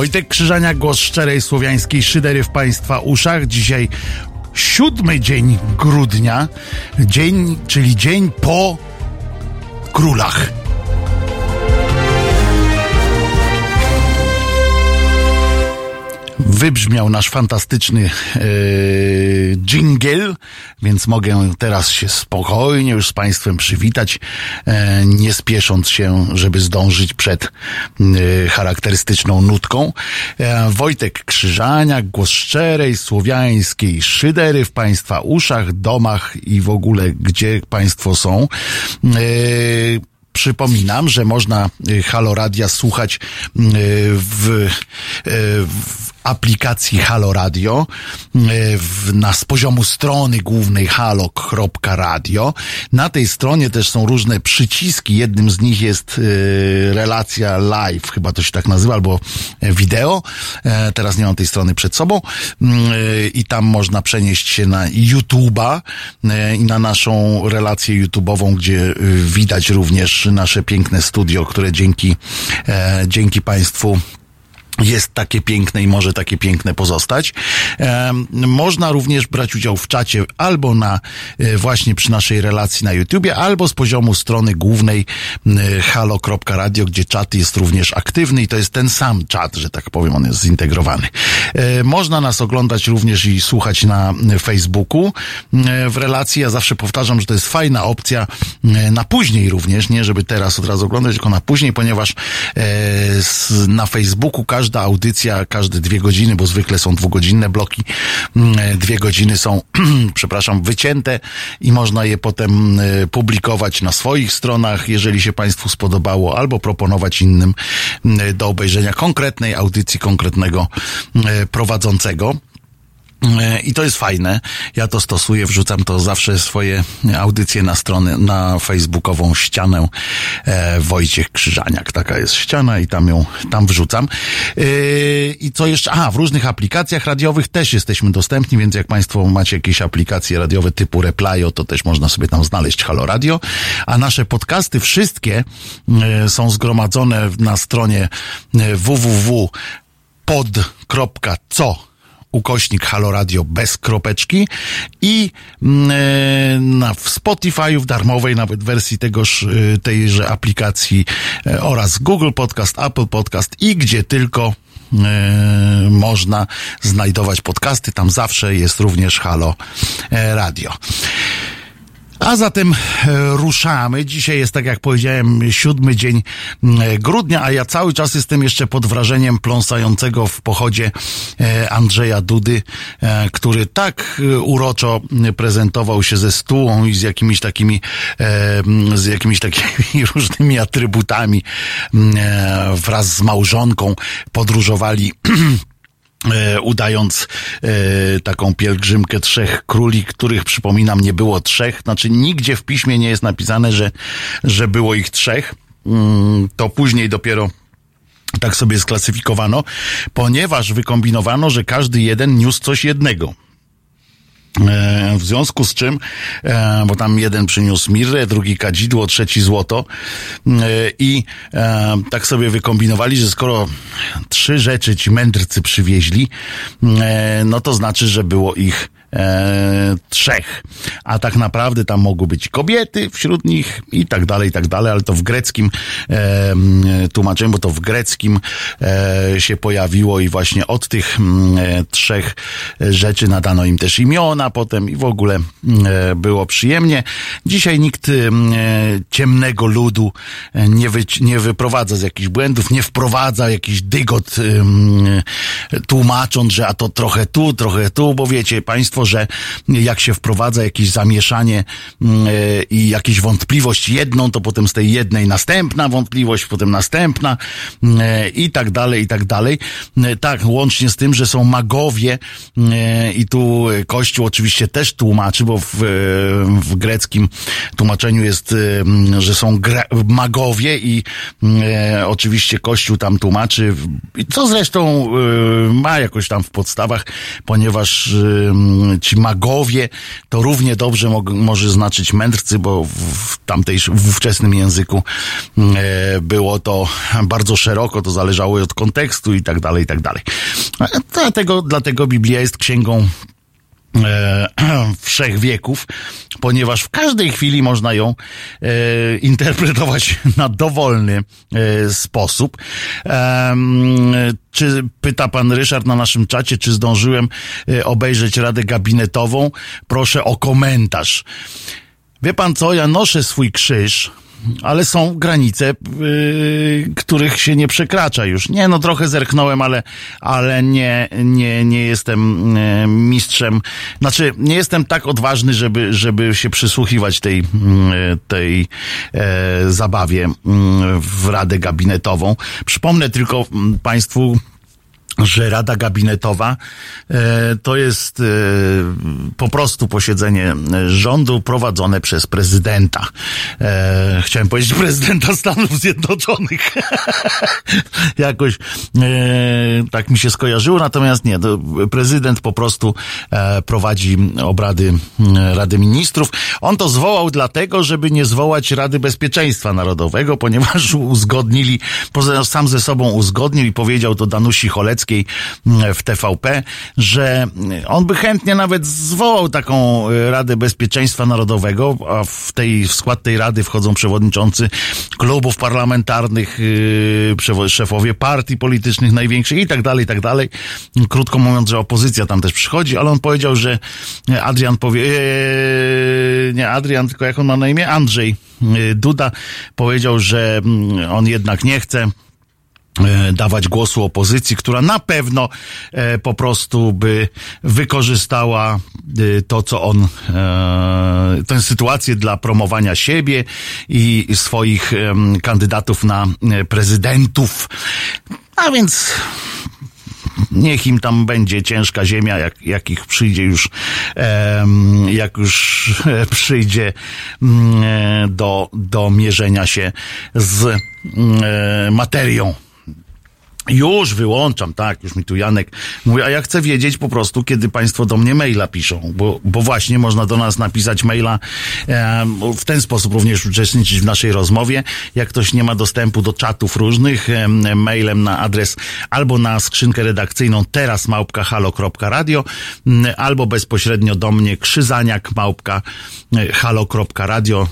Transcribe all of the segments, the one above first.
Wojtek Krzyżania, głos szczerej słowiańskiej szydery w Państwa uszach. Dzisiaj siódmy dzień grudnia, dzień, czyli dzień po królach. Wybrzmiał nasz fantastyczny e, jingle, więc mogę teraz się spokojnie już z Państwem przywitać, e, nie spiesząc się, żeby zdążyć przed e, charakterystyczną nutką. E, Wojtek Krzyżaniak, głos szczerej, słowiańskiej szydery w Państwa uszach, domach i w ogóle gdzie Państwo są. E, Przypominam, że można Halo Radia słuchać w, w aplikacji Halo Radio w, na, z poziomu strony głównej halo.radio. Na tej stronie też są różne przyciski. Jednym z nich jest relacja live, chyba to się tak nazywa, albo wideo. E, teraz nie mam tej strony przed sobą. I tam można przenieść się na YouTube'a e, i na naszą relację YouTube'ową, gdzie widać również nasze piękne studio, które dzięki, e, dzięki Państwu jest takie piękne i może takie piękne pozostać. Można również brać udział w czacie albo na e, właśnie przy naszej relacji na YouTubie, albo z poziomu strony głównej halo.radio, gdzie czat jest również aktywny i to jest ten sam czat, że tak powiem, on jest zintegrowany. E, można nas oglądać również i słuchać na Facebooku e, w relacji. Ja zawsze powtarzam, że to jest fajna opcja na później również, nie żeby teraz od razu oglądać, tylko na później, ponieważ na Facebooku każdy każda audycja, każde dwie godziny, bo zwykle są dwugodzinne bloki, mm, dwie godziny są, przepraszam, wycięte i można je potem e, publikować na swoich stronach, jeżeli się Państwu spodobało, albo proponować innym mm, do obejrzenia konkretnej audycji, konkretnego e, prowadzącego. E, I to jest fajne. Ja to stosuję, wrzucam to zawsze swoje audycje na stronę, na facebookową ścianę e, Wojciech Krzyżaniak. Taka jest ściana i tam ją, tam wrzucam. E, I co jeszcze? A, w różnych aplikacjach radiowych też jesteśmy dostępni, więc jak Państwo macie jakieś aplikacje radiowe typu Replyo, to też można sobie tam znaleźć Halo Radio. A nasze podcasty wszystkie e, są zgromadzone na stronie e, www.pod.co ukośnik Halo Radio bez kropeczki i mm, e, na, w Spotify w darmowej nawet wersji tegoż, e, tejże aplikacji e, oraz Google Podcast, Apple Podcast i gdzie tylko można znajdować podcasty. Tam zawsze jest również Halo Radio. A zatem e, ruszamy. Dzisiaj jest, tak jak powiedziałem, siódmy dzień grudnia, a ja cały czas jestem jeszcze pod wrażeniem pląsającego w pochodzie e, Andrzeja Dudy, e, który tak uroczo prezentował się ze stułą i z jakimiś takimi, z jakimiś takimi różnymi atrybutami wraz z małżonką podróżowali E, udając e, taką pielgrzymkę trzech króli, których przypominam nie było trzech, znaczy nigdzie w piśmie nie jest napisane, że, że było ich trzech. Mm, to później dopiero tak sobie sklasyfikowano, ponieważ wykombinowano, że każdy jeden niósł coś jednego. E, w związku z czym, e, bo tam jeden przyniósł mirrę, drugi kadzidło, trzeci złoto. E, i tak sobie wykombinowali, że skoro trzy rzeczy ci mędrcy przywieźli, no to znaczy, że było ich e, trzech. A tak naprawdę tam mogły być kobiety wśród nich i tak dalej, i tak dalej, ale to w greckim e, tłumaczeniu, bo to w greckim e, się pojawiło i właśnie od tych e, trzech rzeczy nadano im też imiona potem i w ogóle e, było przyjemnie. Dzisiaj nikt e, ciemnego ludu nie, wy, nie wyprowadza z jakichś błędów, nie wprowadza jakiś dygot tłumacząc, że a to trochę tu, trochę tu, bo wiecie, państwo państwo, że jak się wprowadza jakieś zamieszanie mm, e, i jakieś wątpliwość jedną, to potem z tej jednej następna wątpliwość, potem następna mm, e, i tak dalej, i tak dalej. E, tak, łącznie z tym, że są magowie i tu Kościół oczywiście też tłumaczy, bo w, w greckim tłumaczeniu jest, że są magowie i oczywiście Kościół tam tłumaczy, co zresztą ma jakoś tam w podstawach, ponieważ ci magowie, to równie dobrze może znaczyć mędrcy, bo w tamtej, w ówczesnym języku e, było to bardzo szeroko, to zależało od kontekstu i tak dalej, i tak dalej. Dlatego, dlatego Biblia jest księgą e, wszechwieków, ponieważ w każdej chwili można ją e, interpretować na dowolny e, sposób. Czy pyta pan Ryszard na naszym czacie, czy zdążyłem e, obejrzeć radę gabinetową? Proszę o komentarz. Wie pan co, ja noszę swój krzyż, ale są granice, yy, których się nie przekracza już. Nie, no trochę zerknąłem, ale, ale nie, nie, nie jestem yy, mistrzem. Znaczy, nie jestem tak odważny, żeby, żeby się przysłuchiwać tej, yy, tej yy, zabawie yy, w Radę Gabinetową. Przypomnę tylko yy, Państwu, że Rada Gabinetowa e, to jest e, po prostu posiedzenie rządu prowadzone przez prezydenta. E, chciałem powiedzieć prezydenta Stanów Zjednoczonych. Jakoś tak mi się skojarzyło, natomiast nie, prezydent po prostu prowadzi obrady Rady Ministrów. On to zwołał dlatego, żeby nie zwołać Rady Bezpieczeństwa Narodowego, ponieważ uzgodnili, sam ze sobą uzgodnił i powiedział to Danusi Choleckiej, Mm, w TVP, że on by chętnie nawet zwołał taką e, Radę Bezpieczeństwa Narodowego, a w tej w skład tej rady wchodzą przewodniczący klubów parlamentarnych, yy, szefowie partii politycznych największych i tak dalej, i tak dalej. Krótko mówiąc, że opozycja tam też przychodzi, ale on powiedział, że Adrian powie, nie Adrian, tylko jak on ma na imię? Andrzej Duda powiedział, że mm, on jednak nie chce dawać głosu opozycji, która na pewno e, po prostu by wykorzystała e, to, co on, tę sytuację dla promowania siebie i swoich kandydatów na prezydentów. A więc niech im tam będzie ciężka ziemia, jak, jak ich przyjdzie już, jak już przyjdzie do, do mierzenia się z materią. Już wyłączam, tak, już mi tu Janek mówi, a ja chcę wiedzieć po prostu, kiedy Państwo do mnie maila piszą, bo, bo właśnie można do nas napisać maila e, w ten sposób również uczestniczyć w naszej rozmowie. Jak ktoś nie ma dostępu do czatów różnych, e, mailem na adres albo na skrzynkę redakcyjną teraz małpka halo.radio, albo bezpośrednio do mnie krzyzaniak małpka e, halo.radio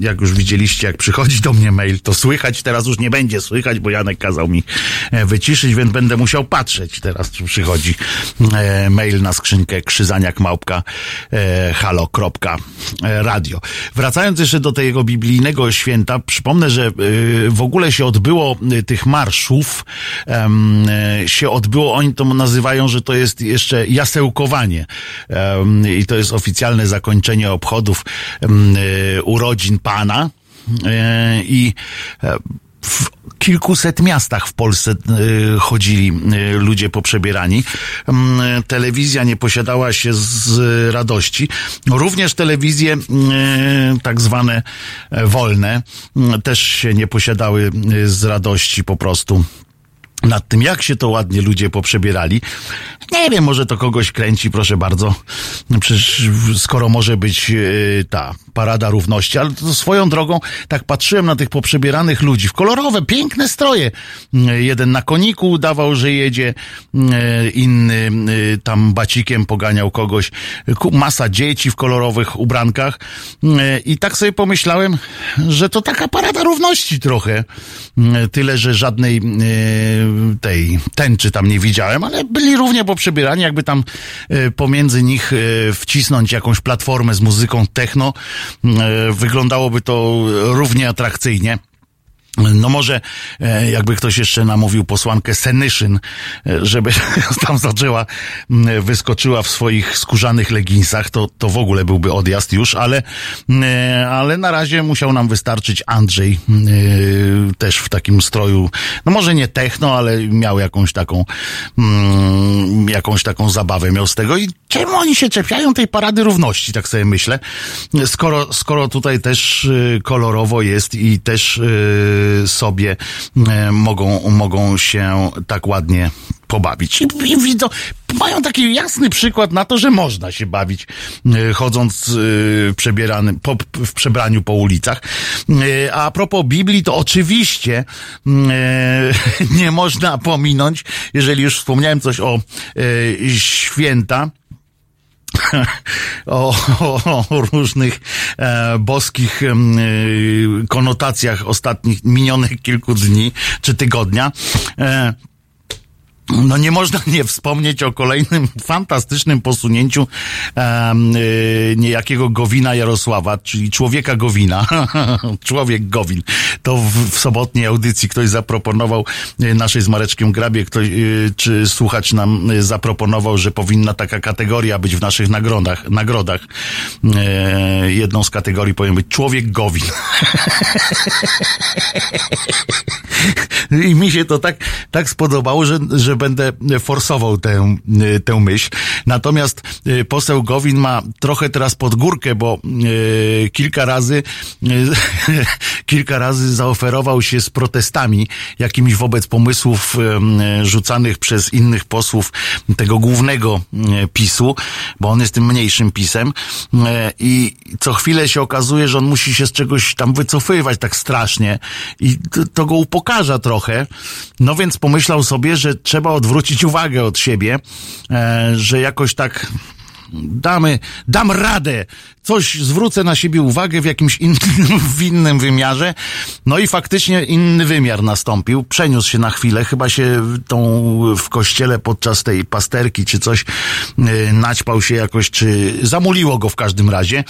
jak już widzieliście, jak przychodzi do mnie mail, to słychać, teraz już nie będzie słychać, bo Janek kazał mi e, wyciszyć, więc będę musiał patrzeć teraz, czy przychodzi e, mail na skrzynkę krzyzaniak małpka e, halo.radio. Wracając jeszcze do tego biblijnego święta, przypomnę, że w ogóle się odbyło tych marszów, się odbyło, oni to nazywają, że to jest jeszcze jasełkowanie i to jest oficjalne zakończenie obchodów urodzin Pana e, i e, w kilkuset miastach w Polsce e, chodzili ludzie poprzebierani. Mm, telewizja nie posiadała się z radości. Również telewizje tak zwane wolne też się nie posiadały z radości po prostu nad tym, jak się to ładnie ludzie poprzebierali. Nie wiem, może to kogoś kręci, proszę bardzo. Przecież skoro może być yy, ta parada równości, ale to swoją drogą, tak patrzyłem na tych poprzebieranych ludzi w kolorowe, piękne stroje. Yy, jeden na koniku udawał, że jedzie, yy, inny tam bacikiem poganiał kogoś. Masa dzieci w kolorowych ubrankach. I tak sobie pomyślałem, że to taka parada równości trochę. Tyle, że żadnej tej tęczy tam nie widziałem, ale byli równie poprzebierani, jakby tam e, pomiędzy nich e, wcisnąć jakąś platformę z muzyką techno. E, wyglądało to równie atrakcyjnie. No może e, jakby ktoś jeszcze namówił posłankę Senyszyn, e, żeby tam zaczęła, wyskoczyła w swoich skórzanych leginsach, to, to w ogóle byłby odjazd już, ale, e, ale na razie musiał nam wystarczyć Andrzej też w takim stroju, no może nie techno, ale miał jakąś taką jakąś taką zabawę miał z tego. I czemu oni się czepiają tej parady równości, tak sobie myślę, skoro, skoro tutaj też kolorowo jest i też sobie e, mogą, mogą się tak ładnie pobawić. I, i widzą, mają taki jasny przykład na to, że można się bawić, e, chodząc e, przebieranym, po, w przebraniu po ulicach. E, a propos Biblii, to oczywiście nie można pominąć, jeżeli już wspomniałem coś o święta, o, o, o, różnych e, boskich e, konotacjach ostatnich, minionych kilku dni czy tygodnia. E, no nie można nie wspomnieć o kolejnym fantastycznym posunięciu um, niejakiego Gowina Jarosława, czyli człowieka Gowina. Człowiek Gowin. To w, w, sobotniej audycji ktoś zaproponował y, naszej z Mareczkiem Grabie, ktoś, y, czy słuchacz nam y, zaproponował, że powinna taka kategoria być w naszych nagrodach. nagrodach. Jedną z kategorii powinien być człowiek Gowin. I mi się to tak, tak spodobało, że, że będę forsował tę, tę myśl. Natomiast e, poseł Gowin ma trochę teraz pod górkę, bo e, kilka razy, e, kilka razy zaoferował się z protestami jakimiś wobec pomysłów rzucanych przez innych posłów tego głównego PiSu, bo on jest tym mniejszym PiSem i co chwilę się okazuje, że on musi się z czegoś tam wycofywać tak strasznie i to, to go upokarza trochę. No więc pomyślał sobie, że trzeba odwrócić uwagę od siebie, e, że jakoś tak damy, dam radę, coś zwrócę na siebie uwagę w jakimś innym, w innym wymiarze. No i faktycznie inny wymiar nastąpił. Przeniósł się na chwilę, chyba się tą w kościele podczas tej pasterki czy coś yy, naćpał się jakoś, czy zamuliło go w każdym razie.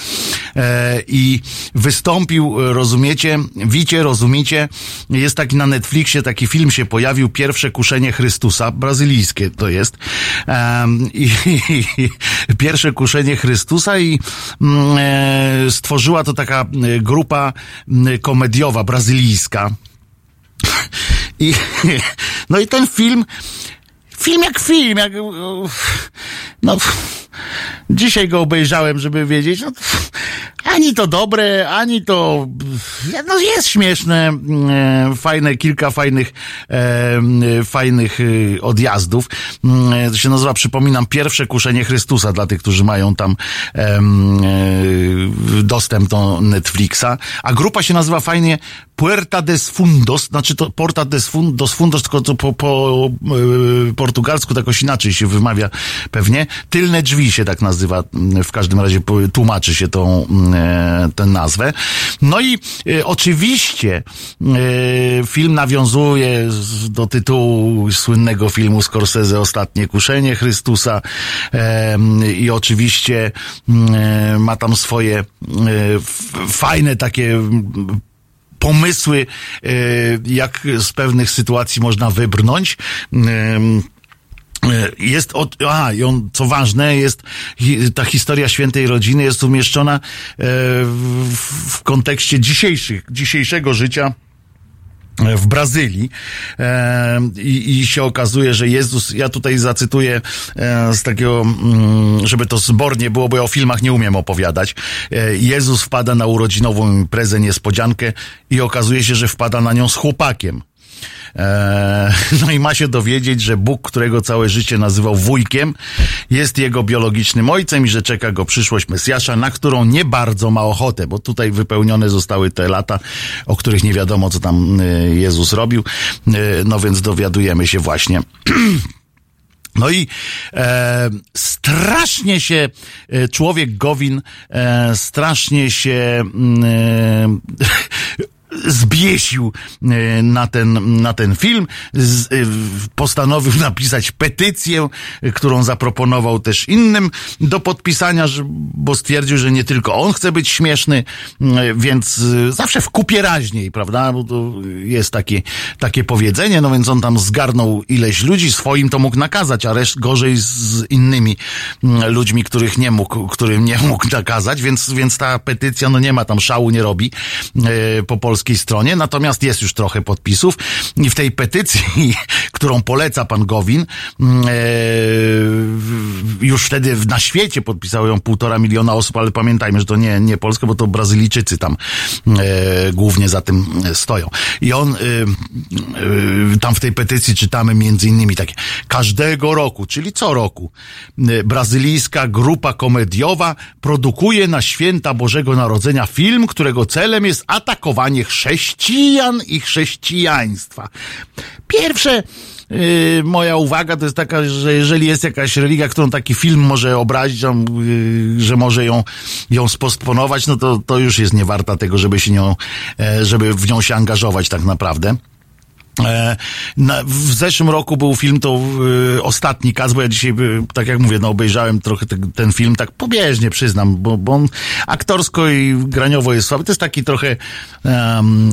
E, I wystąpił, rozumiecie, wicie, rozumiecie, jest taki na Netflixie, taki film się pojawił, Pierwsze kuszenie Chrystusa, brazylijskie to jest. E, i, i, pierwsze kuszenie Chrystusa i mm, e, stworzyła to taka e, grupa komediowa, brazylijska. I, no i ten film, film jak film, jak, no, dzisiaj go obejrzałem, żeby wiedzieć, no, ani to dobre, ani to, no jest śmieszne, e, fajne, kilka fajnych, e, fajnych e, odjazdów. To się nazywa, przypominam, pierwsze kuszenie Chrystusa dla tych, którzy mają tam dostęp do Netflixa. A grupa się nazywa fajnie Puerta des Fundos, znaczy to Porta des Fundos, Fundos, tylko to po, po portugalsku tak jakoś inaczej się wymawia pewnie. Tylne drzwi się tak nazywa, w każdym razie tłumaczy się tą E, tę nazwę. No i e, oczywiście e, film nawiązuje do tytułu słynnego filmu Scorsese Ostatnie Kuszenie Chrystusa i oczywiście ma tam swoje fajne takie pomysły, jak z pewnych sytuacji można wybrnąć. E, jest od, a, i on, co ważne, jest ta historia świętej rodziny jest umieszczona e, w, w kontekście dzisiejszych, dzisiejszego życia e, w Brazylii I, i się okazuje, że Jezus, ja tutaj zacytuję z takiego, mm, żeby to zbornie było, bo ja o filmach nie umiem opowiadać. Jezus wpada na urodzinową imprezę, niespodziankę i okazuje się, że wpada na nią z chłopakiem. Eee, no i ma się dowiedzieć, że Bóg, którego całe życie nazywał wujkiem, jest jego biologicznym ojcem i że czeka go przyszłość Mesjasza, na którą nie bardzo ma ochotę, bo tutaj wypełnione zostały te lata, o których nie wiadomo, co tam e, Jezus robił. E, no więc dowiadujemy się właśnie. No i e, strasznie się e, człowiek Gowin, e, strasznie się mm, e, zbiesił e, na ten, na ten film, e, postanowił napisać petycję, którą zaproponował też innym do podpisania, bo stwierdził, że nie tylko on chce być śmieszny, e, więc zawsze w kupie raźniej, prawda? Bo to jest takie, takie powiedzenie, no więc on tam zgarnął ileś ludzi, swoim to mógł nakazać, a reszt gorzej z innymi ludźmi, których nie mógł, którym nie mógł nakazać, więc, więc ta petycja, no nie ma tam szału, nie robi po polsku polskiej stronie, natomiast jest już trochę podpisów i w tej petycji, którą poleca pan Gowin, mm, e, już wtedy na świecie podpisało ją półtora miliona osób, ale pamiętajmy, że to nie, nie Polska, bo to Brazylijczycy tam e, głównie za tym stoją. I on, e, tam w tej petycji czytamy między innymi takie, każdego roku, czyli co roku, brazylijska grupa komediowa produkuje na święta Bożego Narodzenia film, którego celem jest atakowanie chrześcijan i chrześcijaństwa. Pierwsze, Yy, moja uwaga to jest taka, że jeżeli jest jakaś religia, którą taki film może obrazić, yy, że może ją, ją spostponować, no to, to już jest niewarta tego, żeby się nią, e, żeby w nią się angażować tak naprawdę. E, na, w zeszłym roku był film to y, ostatni kaz, bo ja dzisiaj, y, tak jak mówię, no obejrzałem trochę te, ten film, tak pobieżnie przyznam, bo, bo on aktorsko i graniowo jest słaby. To jest taki trochę um,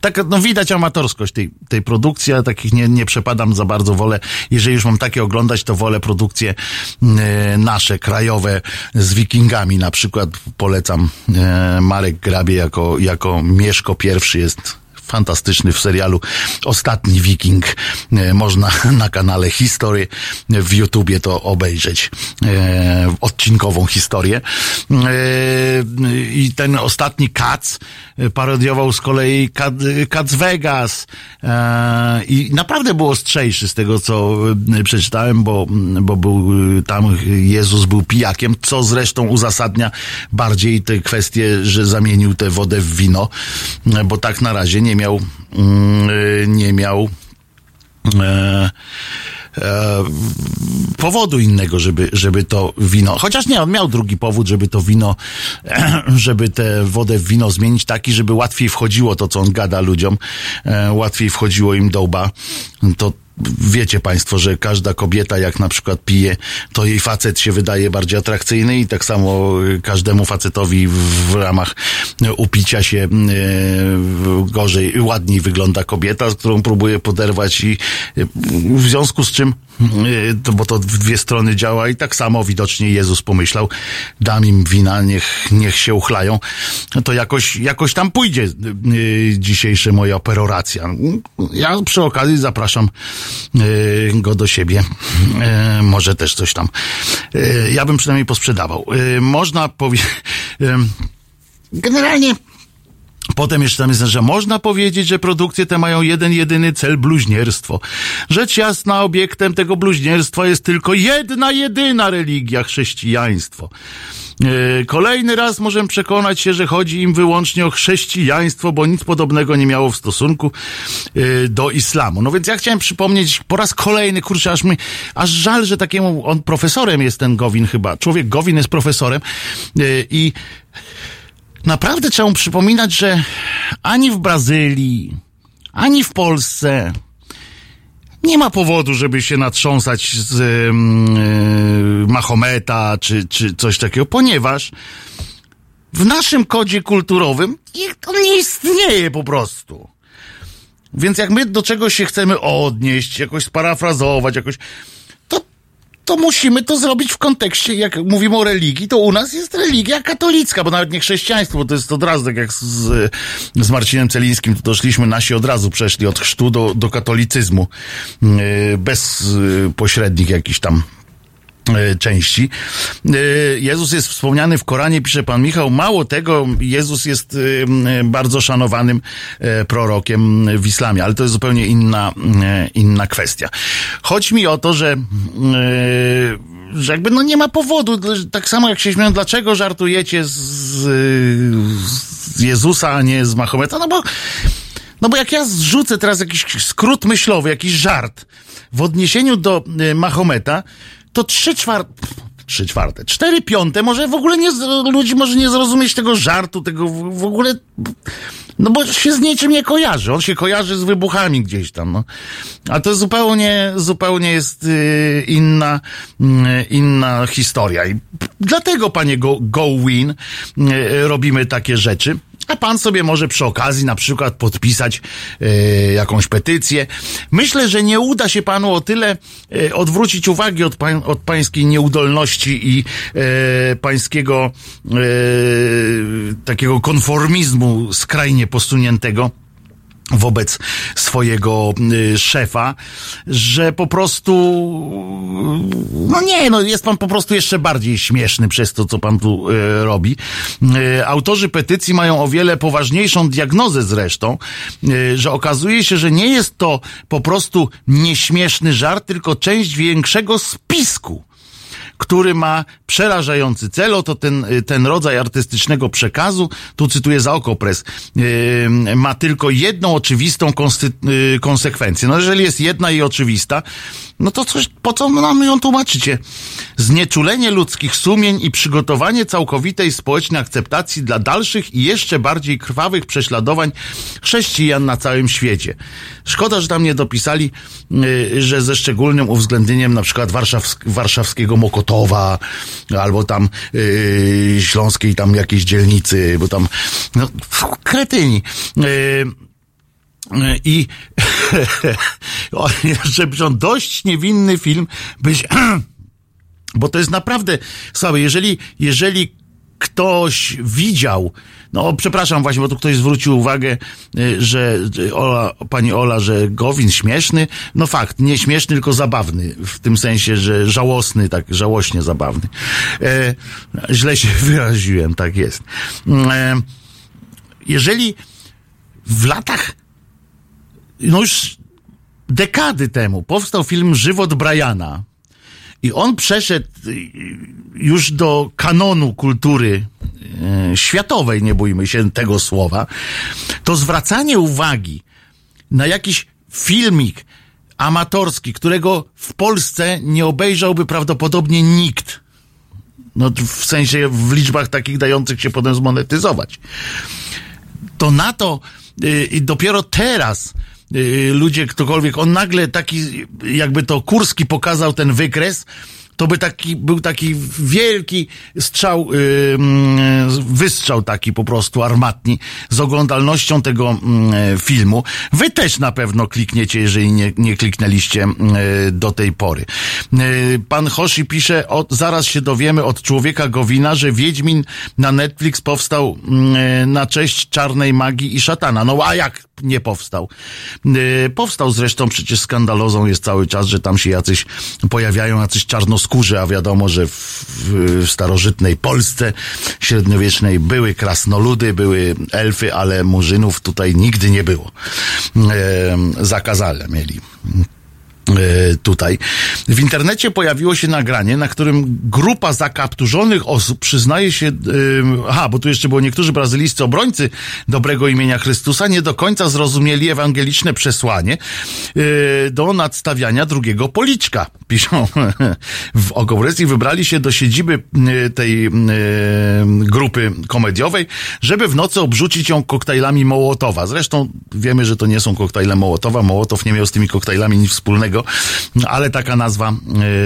tak, no widać amatorskość tej, tej produkcji, a takich nie, nie przepadam za bardzo, wolę, jeżeli już mam takie oglądać, to wolę produkcje nasze, krajowe, z wikingami, na przykład polecam Marek Grabie jako, jako Mieszko pierwszy jest fantastyczny w serialu Ostatni Wiking. E, można na kanale History w YouTubie to obejrzeć. E, odcinkową historię. E, I ten ostatni Cats parodiował z kolei Cats Vegas. I naprawdę był ostrzejszy z tego, co przeczytałem, bo, bo był tam Jezus był pijakiem, co zresztą uzasadnia bardziej te kwestie, że zamienił tę wodę w wino, bo tak na razie nie miał, mm, nie miał e, e, powodu innego, żeby, żeby to wino, chociaż nie, on miał drugi powód, żeby to wino, żeby tę wodę w wino zmienić taki, żeby łatwiej wchodziło to, co on gada ludziom, e, łatwiej wchodziło im do łba. To wiecie Państwo, że każda kobieta, jak na przykład pije, to jej facet się wydaje bardziej atrakcyjny i tak samo każdemu facetowi w ramach upicia się e, gorzej, ładniej wygląda kobieta, z którą próbuje poderwać i w związku z czym bo to w dwie strony działa i tak samo widocznie Jezus pomyślał, dam im wina, niech, niech się uchlają, to jakoś, jakoś tam pójdzie y, dzisiejsza moja peroracja. Ja przy okazji zapraszam y, go do siebie. Y, może też coś tam. Ja bym przynajmniej posprzedawał. Można powiedzieć, generalnie Potem jeszcze tam jest, że można powiedzieć, że produkcje te mają jeden, jedyny cel bluźnierstwo. Rzecz jasna, obiektem tego bluźnierstwa jest tylko jedna, jedyna religia, chrześcijaństwo. E, kolejny raz możemy przekonać się, że chodzi im wyłącznie o chrześcijaństwo, bo nic podobnego nie miało w stosunku e, do islamu. No więc ja chciałem przypomnieć po raz kolejny, kurczę, aż mi, aż żal, że takiemu, on profesorem jest ten Gowin chyba. Człowiek Gowin jest profesorem e, i naprawdę trzeba mu przypominać, że ani w Brazylii, ani w Polsce nie ma powodu, żeby się natrząsać z yy, Mahometa czy, czy coś takiego, ponieważ w naszym kodzie kulturowym to nie istnieje po prostu. Więc jak my do czegoś się chcemy odnieść, jakoś sparafrazować, jakoś to musimy to zrobić w kontekście, jak mówimy o religii, to u nas jest religia katolicka, bo nawet nie chrześcijaństwo, bo to jest od razu, tak jak z, z Marcinem Celińskim, to doszliśmy, nasi od razu przeszli od chrztu do, do katolicyzmu, yy, bez yy, pośrednich jakichś tam części. E, Jezus jest wspomniany w Koranie, pisze pan Michał. Mało tego, Jezus jest e, bardzo szanowanym prorokiem w islamie, ale to jest zupełnie inna, inna kwestia. Chodzi mi o to, że że jakby no nie ma powodu, tak samo jak się śmieją, dlaczego żartujecie z, z Jezusa, a nie z Mahometa, no bo no bo jak ja zrzucę teraz jakiś skrót myślowy, jakiś żart w odniesieniu do Mahometa, to trzy czwarte, trzy czwarte, cztery piąte może w ogóle nie, ludzi może nie zrozumieć tego żartu, tego w, w ogóle, no bo się z niczym nie kojarzy. On się kojarzy z wybuchami gdzieś tam, no. A to zupełnie, zupełnie jest y, inna, y, inna historia. I Dlatego, panie Go, Go Win, robimy takie rzeczy. A pan sobie może przy okazji na przykład podpisać e, jakąś petycję. Myślę, że nie uda się panu o tyle e, odwrócić uwagi od, pań, od pańskiej nieudolności i e, pańskiego e, takiego konformizmu skrajnie posuniętego wobec swojego y, szefa, że po prostu, no nie, no jest pan po prostu jeszcze bardziej śmieszny przez to, co pan tu y, robi. Y, autorzy petycji mają o wiele poważniejszą diagnozę zresztą, y, że okazuje się, że nie jest to po prostu nieśmieszny żart, tylko część większego spisku który ma przerażający cel. Oto ten, ten rodzaj artystycznego przekazu, tu cytuję za okopres, yy, ma tylko jedną oczywistą yy, konsekwencję. No jeżeli jest jedna i oczywista, no to coś, po co nam ją tłumaczycie? Znieczulenie ludzkich sumień i przygotowanie całkowitej społecznej akceptacji dla dalszych i jeszcze bardziej krwawych prześladowań chrześcijan na całym świecie. Szkoda, że tam nie dopisali, że ze szczególnym uwzględnieniem na przykład warszawsk warszawskiego Mokotowa, albo tam yy, śląskiej tam jakiejś dzielnicy, bo tam, no, kretyni. Yy, i on dość niewinny film być, bo to jest naprawdę słabe. Jeżeli, jeżeli ktoś widział, no przepraszam właśnie, bo tu ktoś zwrócił uwagę, że Ola, pani Ola, że Gowin śmieszny. No fakt, nie śmieszny, tylko zabawny. W tym sensie, że żałosny, tak żałośnie zabawny. E, źle się wyraziłem, tak jest. E, jeżeli w latach no już dekady temu powstał film Żywot Briana i on przeszedł już do kanonu kultury e, światowej, nie bójmy się tego słowa, to zwracanie uwagi na jakiś filmik amatorski, którego w Polsce nie obejrzałby prawdopodobnie nikt. No, w sensie w liczbach takich dających się potem zmonetyzować. To na to i dopiero teraz Y, ludzie, ktokolwiek, on nagle taki, jakby to Kurski pokazał ten wykres, to by taki, był taki wielki strzał, yy, wystrzał taki po prostu armatni z oglądalnością tego yy, filmu. Wy też na pewno klikniecie, jeżeli nie, nie kliknęliście yy, do tej pory. Yy, pan Hoshi pisze, od, zaraz się dowiemy od człowieka Gowina, że Wiedźmin na Netflix powstał yy, na cześć czarnej magii i szatana. No a jak nie powstał? Powstał zresztą, przecież skandalozą jest cały czas, że tam się jacyś pojawiają, jacyś czarnoskórzy skórze, a wiadomo, że w, w, starożytnej Polsce średniowiecznej były krasnoludy, były elfy, ale murzynów tutaj nigdy nie było. E, zakazane mieli tutaj. W internecie pojawiło się nagranie, na którym grupa zakapturzonych osób przyznaje się, yy, aha, bo tu jeszcze było niektórzy brazylijscy obrońcy dobrego imienia Chrystusa nie do końca zrozumieli ewangeliczne przesłanie yy, do nadstawiania drugiego policzka. Piszą w Okobrys i wybrali się do siedziby tej yy, grupy komediowej, żeby w nocy obrzucić ją koktajlami Mołotowa. Zresztą wiemy, że to nie są koktajle Mołotowa. Mołotow nie miał z tymi koktajlami nic wspólnego ale taka nazwa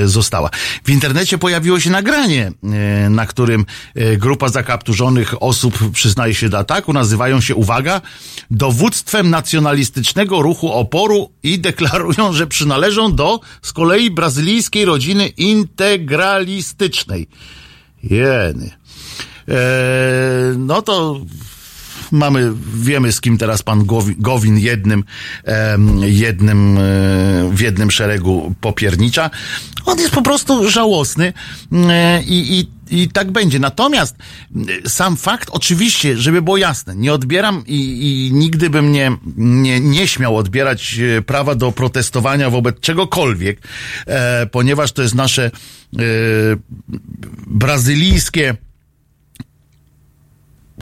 e, została. W internecie pojawiło się nagranie, e, na którym e, grupa zakapturzonych osób przyznaje się do ataku. Nazywają się, uwaga, dowództwem nacjonalistycznego ruchu oporu i deklarują, że przynależą do z kolei brazylijskiej rodziny integralistycznej. Jeny. Eee, no to mamy, wiemy z kim teraz pan Gowin jednym, jednym, e, w jednym szeregu popiernicza. On jest po prostu żałosny e, i, i i tak będzie. Natomiast e, sam fakt, oczywiście, żeby było jasne, nie odbieram i, i nigdy bym nie, nie, nie śmiał odbierać prawa do protestowania wobec czegokolwiek, ponieważ to jest nasze e, brazylijskie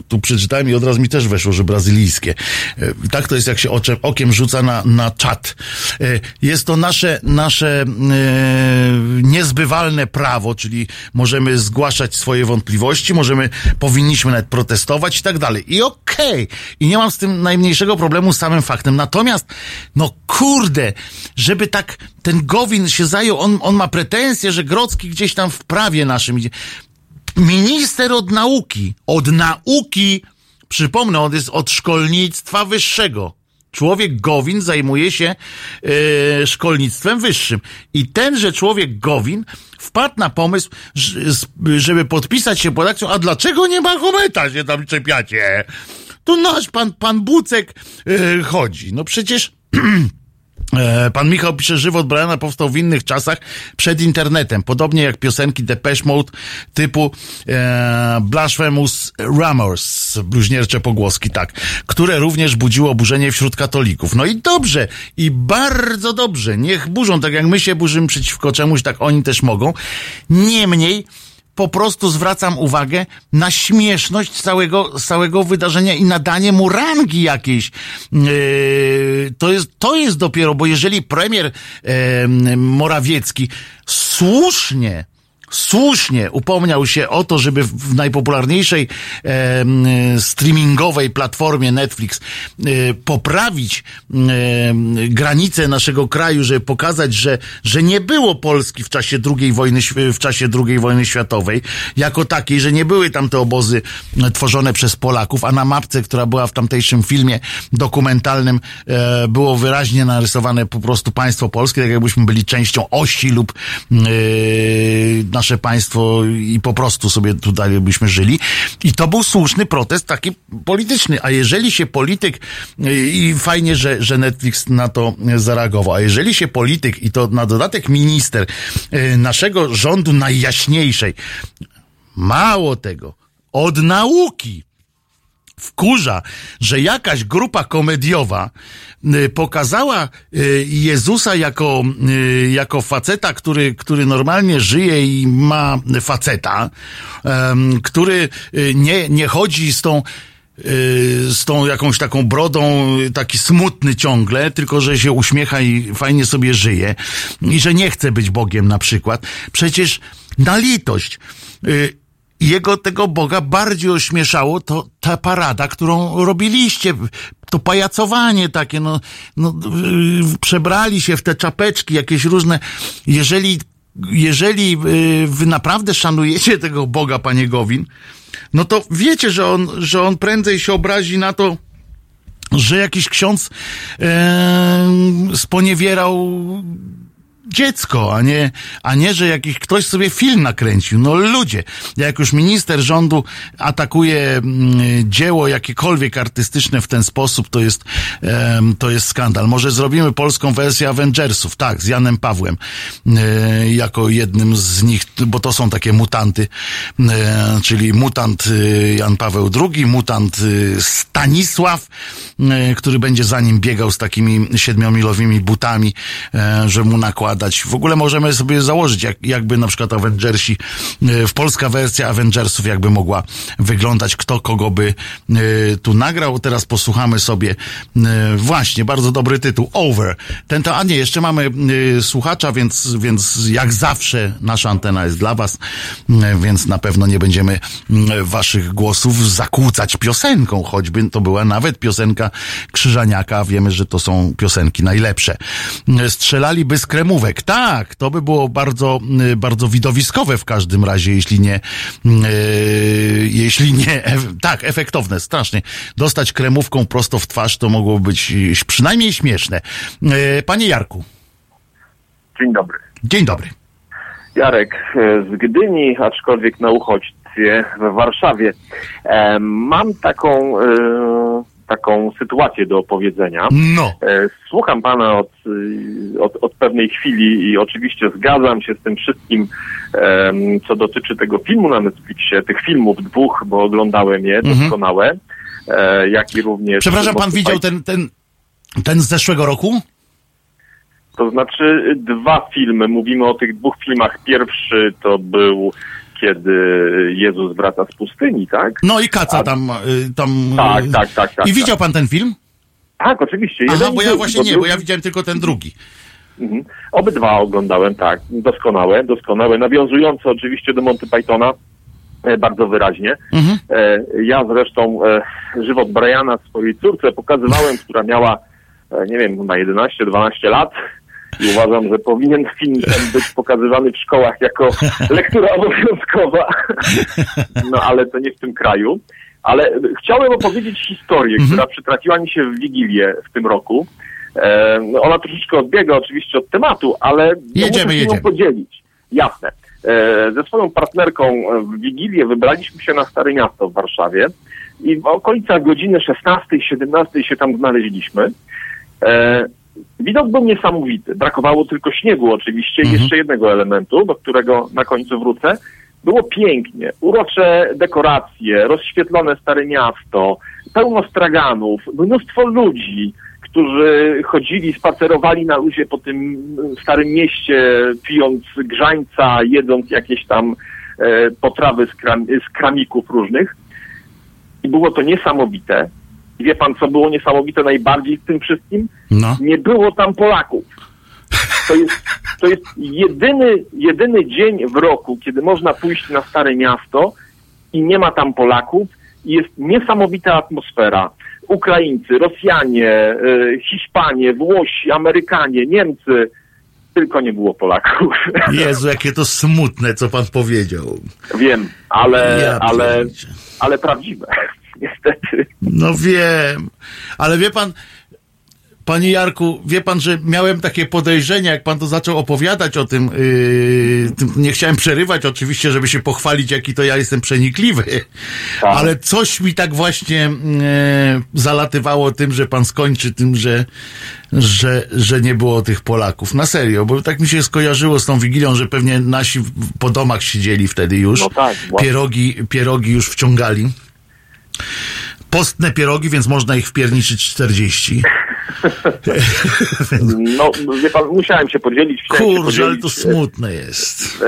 tu przeczytałem i od razu mi też weszło, że brazylijskie. E, tak to jest, jak się oczem, okiem rzuca na, na czat. E, jest to nasze, nasze e, niezbywalne prawo, czyli możemy zgłaszać swoje wątpliwości, możemy, powinniśmy nawet protestować i tak dalej. I okej. Okay. I nie mam z tym najmniejszego problemu z samym faktem. Natomiast, no kurde, żeby tak ten Gowin się zajął, on, on ma pretensje, że Grocki gdzieś tam w prawie naszym idzie minister od nauki, od nauki, przypomnę, on jest od szkolnictwa wyższego. Człowiek Gowin zajmuje się e, szkolnictwem wyższym. I tenże człowiek Gowin wpadł na pomysł, żeby podpisać się pod akcją, a dlaczego nie Mahometa się tam czepiacie? To nasz pan, pan Bucek e, chodzi. No przecież pan Michał pisze, żywot Briana powstał w innych czasach przed internetem, podobnie jak piosenki Depeche Mode typu e, Blasphemous Rumors, bluźniercze pogłoski, tak, które również budziło oburzenie wśród katolików. No i dobrze, i bardzo dobrze, niech burzą, tak jak my się burzymy przeciwko czemuś, tak oni też mogą. Niemniej, po prostu zwracam uwagę na śmieszność całego, całego wydarzenia i nadanie mu rangi jakiejś. Yy, to, jest, to jest dopiero, bo jeżeli premier yy, Morawiecki słusznie słusznie upomniał się o to, żeby w najpopularniejszej e, streamingowej platformie Netflix e, poprawić e, granice naszego kraju, żeby pokazać, że, że nie było Polski w czasie II wojny, w czasie II wojny światowej, jako takiej, że nie były tam te obozy tworzone przez Polaków, a na mapce, która była w tamtejszym filmie dokumentalnym, e, było wyraźnie narysowane po prostu państwo polskie, tak jakbyśmy byli częścią osi lub e, nasze państwo i po prostu sobie tutaj byśmy żyli. I to był słuszny protest taki polityczny. A jeżeli się polityk, i fajnie, że, że Netflix na to zareagował, a jeżeli się polityk i to na dodatek minister y, naszego rządu najjaśniejszej, mało tego, od nauki, wkurza, że jakaś grupa komediowa y, pokazała y, Jezusa jako, y, jako faceta, który, który normalnie żyje i ma faceta, który nie, nie chodzi z tą z tą jakąś taką brodą, taki smutny ciągle, tylko że się uśmiecha i fajnie sobie żyje i że nie chce być Bogiem na przykład. Przecież na litość jego tego Boga bardziej ośmieszało to ta parada, którą robiliście, to pajacowanie takie, no, no przebrali się w te czapeczki, jakieś różne. Jeżeli, jeżeli y, wy naprawdę szanujecie tego Boga, panie Gowin, no to wiecie, że on, że on prędzej się obrazi na to, że jakiś ksiądz e, sponiewierał dziecko, a nie, a nie, że jakiś ktoś sobie film nakręcił. No ludzie, jak już minister rządu atakuje mm, dzieło jakiekolwiek artystyczne w ten sposób, to jest, to jest skandal. Może zrobimy polską wersję Avengersów, tak, z Janem Pawłem, e, jako jednym z nich, bo to są takie mutanty, e, czyli mutant e, Jan Paweł II, mutant Stanisław, który będzie za nim biegał z takimi siedmiomilowymi butami, że mu nakłada w ogóle możemy sobie założyć, jak, jakby na przykład Avengersi, e, w polska wersja Avengersów jakby mogła wyglądać, kto kogo by e, tu nagrał. Teraz posłuchamy sobie e, właśnie, bardzo dobry tytuł, Over. Ten to, a nie, jeszcze mamy słuchacza, więc, więc jak zawsze nasza antena jest dla was, więc na pewno nie będziemy waszych głosów zakłócać piosenką, choćby to była nawet piosenka Krzyżaniaka, wiemy, że to są piosenki najlepsze. Strzelaliby z kremówek, tak, to by było bardzo, y, bardzo widowiskowe w każdym razie, jeśli nie, yy, jeśli nie, e, tak, efektowne, strasznie. Dostać kremówką prosto w twarz to mogło być przynajmniej śmieszne. Yy, panie Jarku. Dzień dobry. Dzień dobry. Jarek e, z Gdyni, aczkolwiek na uchodźstwie w Warszawie. E, mam taką taką sytuację do opowiedzenia. No. E, słucham pana od, y, od, od pewnej chwili i oczywiście zgadzam się z tym wszystkim, co dotyczy tego filmu na Netflixie, tych filmów dwóch, bo oglądałem je, mhm. doskonałe, e, jak i również... Przepraszam, pan widział ten, ten, ten z zeszłego roku? To znaczy dwa filmy. Mówimy o tych dwóch filmach. Pierwszy to był kiedy Jezus wraca z pustyni, tak? No i kaca A... tam, y, tam. Tak, tak, tak, tak. I widział pan ten film? Tak, oczywiście. Aha, bo ja właśnie nie, bo ja widziałem tylko ten drugi. Mhm. Obydwa oglądałem, tak. Doskonałe, doskonałe. Nawiązujące oczywiście do Monty Pythona e, bardzo wyraźnie. Mhm. E, ja zresztą e, żywot Briana swojej córce pokazywałem, która miała, nie wiem, chyba 11-12 lat I uważam, że powinien film ten być pokazywany w szkołach jako lektura obowiązkowa. No ale to nie w tym kraju. Ale chciałem opowiedzieć historię, mhm. która przytrafiła mi się w Wigilię w tym roku. E, ona troszeczkę odbiega oczywiście od tematu, ale jedziemy, muszę się podzielić. Jasne. E, ze swoją partnerką w Wigilię wybraliśmy się na Stare Miasto w Warszawie i w okolicach godziny 16-17 się tam znaleźliśmy. E, widok był niesamowity. Brakowało tylko śniegu oczywiście mhm. jeszcze jednego elementu, do którego na końcu wrócę. Było pięknie, urocze dekoracje, rozświetlone Stare Miasto, pełno straganów, mnóstwo ludzi, którzy chodzili, spacerowali na luzie po tym starym mieście, pijąc grzańca, jedząc jakieś tam e, potrawy z, kram, z kramików różnych. I było to niesamowite. Wie pan, co było niesamowite najbardziej w tym wszystkim? No. Nie było tam Polaków. To jest, to jest jedyny, jedyny dzień w roku, kiedy można pójść na Stare Miasto i nie ma tam Polaków i jest niesamowita atmosfera. Ukraińcy, Rosjanie, y, Hiszpanie, Włosi, Amerykanie, Niemcy, tylko nie było Polaków. Jezu, jakie to smutne, co pan powiedział. Wiem, ale, ja ale, ale prawdziwe, niestety. No wiem, ale wie pan, Panie Jarku, wie pan, że miałem takie podejrzenia, jak pan to zaczął opowiadać o tym, yy, tym, nie chciałem przerywać oczywiście, żeby się pochwalić, jaki to ja jestem przenikliwy, tak. ale coś mi tak właśnie yy, zalatywało tym, że pan skończy tym, że, że, że nie było tych Polaków. Na serio, bo tak mi się skojarzyło z tą Wigilią, że pewnie nasi po domach siedzieli wtedy już, no tak, pierogi, pierogi już wciągali. Postne pierogi, więc można ich wpierniczyć 40. No, wie pan, musiałem się podzielić. Kurczę, ale to smutne jest. E,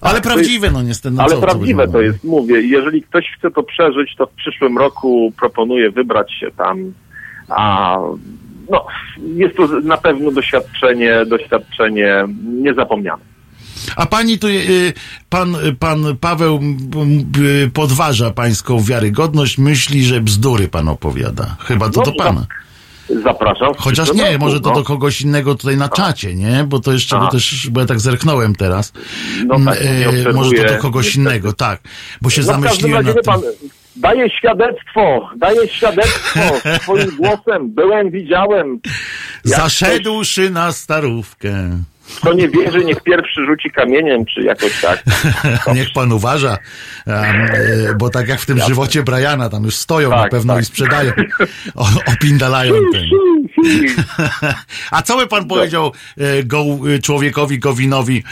ale prawdziwe, no niestety. No ale prawdziwe to jest, mówię. Jeżeli ktoś chce to przeżyć, to w przyszłym roku proponuję wybrać się tam. A no, jest to na pewno doświadczenie, doświadczenie niezapomniane. A pani tu, y, pan, pan Paweł podważa pańską wiarygodność, myśli, że bzdury pan opowiada. Chyba to do pana. Zapraszam. Chociaż nie, może to do kogoś innego tutaj na czacie, nie? Bo to jeszcze, bo też, bo ja tak zerknąłem teraz. No tak, e, może to do kogoś innego, tak. Bo się no zamyśliłem na tym. Daję świadectwo, daję świadectwo swoim głosem. Byłem, widziałem. Zaszedłszy ktoś... na starówkę. Kto nie wierzy, niech pierwszy rzuci kamieniem, czy jakoś tak. niech pan uważa, e, bo tak jak w tym ja. żywocie Briana, tam już stoją tak, na pewno tak. i sprzedają, opindalają ten. A co by pan powiedział e, go, e, człowiekowi Gowinowi,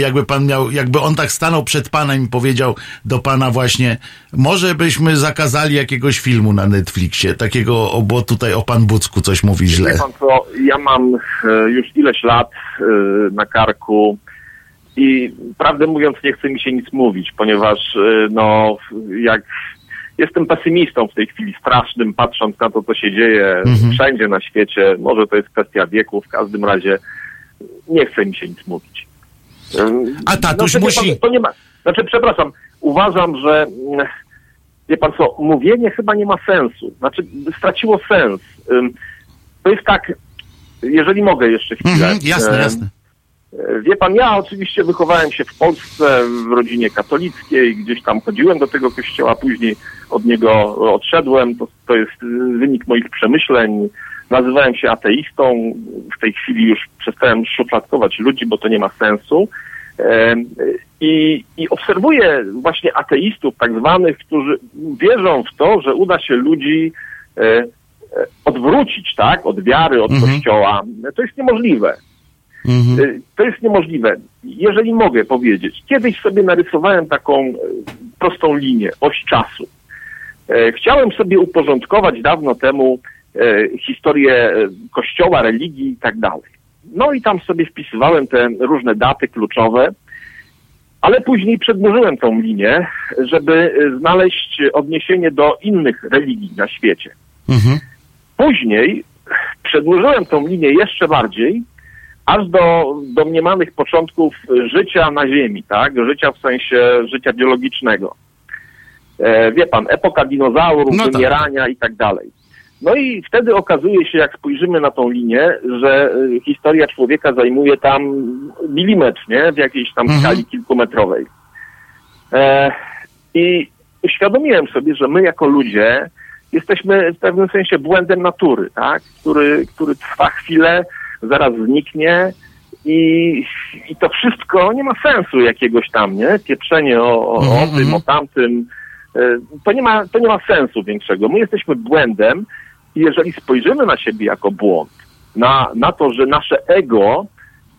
jakby pan miał, jakby on tak stanął przed panem i powiedział do pana właśnie, może byśmy zakazali jakiegoś filmu na Netflixie, takiego, bo tutaj o pan Bucku coś mówi źle. Pan co, ja mam już ileś lat na karku. I prawdę mówiąc, nie chce mi się nic mówić, ponieważ no, jak jestem pesymistą w tej chwili, strasznym, patrząc na to, co się dzieje mhm. wszędzie na świecie. Może to jest kwestia wieku, w każdym razie nie chce mi się nic mówić. A tatuś no, musi... Pan, to nie ma... Znaczy, przepraszam, uważam, że wie pan co, mówienie chyba nie ma sensu. Znaczy, straciło sens. To jest tak, jeżeli mogę jeszcze chwilę. Mhm, jasne, jasne. Wie pan, ja oczywiście wychowałem się w Polsce, w rodzinie katolickiej, gdzieś tam chodziłem do tego kościoła, później od niego odszedłem. To, to jest wynik moich przemyśleń. Nazywałem się ateistą. W tej chwili już przestałem szufladkować ludzi, bo to nie ma sensu. I, I obserwuję właśnie ateistów tak zwanych, którzy wierzą w to, że uda się ludzi e, odwrócić, tak, od wiary, od mhm. kościoła, to jest niemożliwe. Mhm. Y, to jest niemożliwe. Jeżeli mogę powiedzieć, kiedyś sobie narysowałem taką y, prostą linię, oś czasu. E, chciałem sobie uporządkować dawno temu historię kościoła, religii i tak dalej. No i tam sobie wpisywałem te różne daty kluczowe, ale później przedłużyłem tą linię, żeby znaleźć odniesienie do innych religii na świecie. Mhm. Później przedłużyłem tą linię jeszcze bardziej, aż do domniemanych początków życia na Ziemi, tak? Życia w sensie życia biologicznego. E, wie pan, epoka dinozaurów, no tak. wymierania i tak dalej. No i wtedy okazuje się, jak spojrzymy na tą linię, że y, historia człowieka zajmuje tam milimetr, nie? W jakiejś tam Mhm. skali kilkumetrowej. E, I uświadomiłem sobie, że my jako ludzie jesteśmy w pewnym sensie błędem natury, tak? Który, który trwa chwilę, zaraz zniknie i, i to wszystko nie ma sensu jakiegoś tam, nie? Pieprzenie o, o, o Mhm, tym, mhm. o tamtym. E, To nie, ma, to nie ma sensu większego. My jesteśmy błędem i jeżeli spojrzymy na siebie jako błąd, na, na to, że nasze ego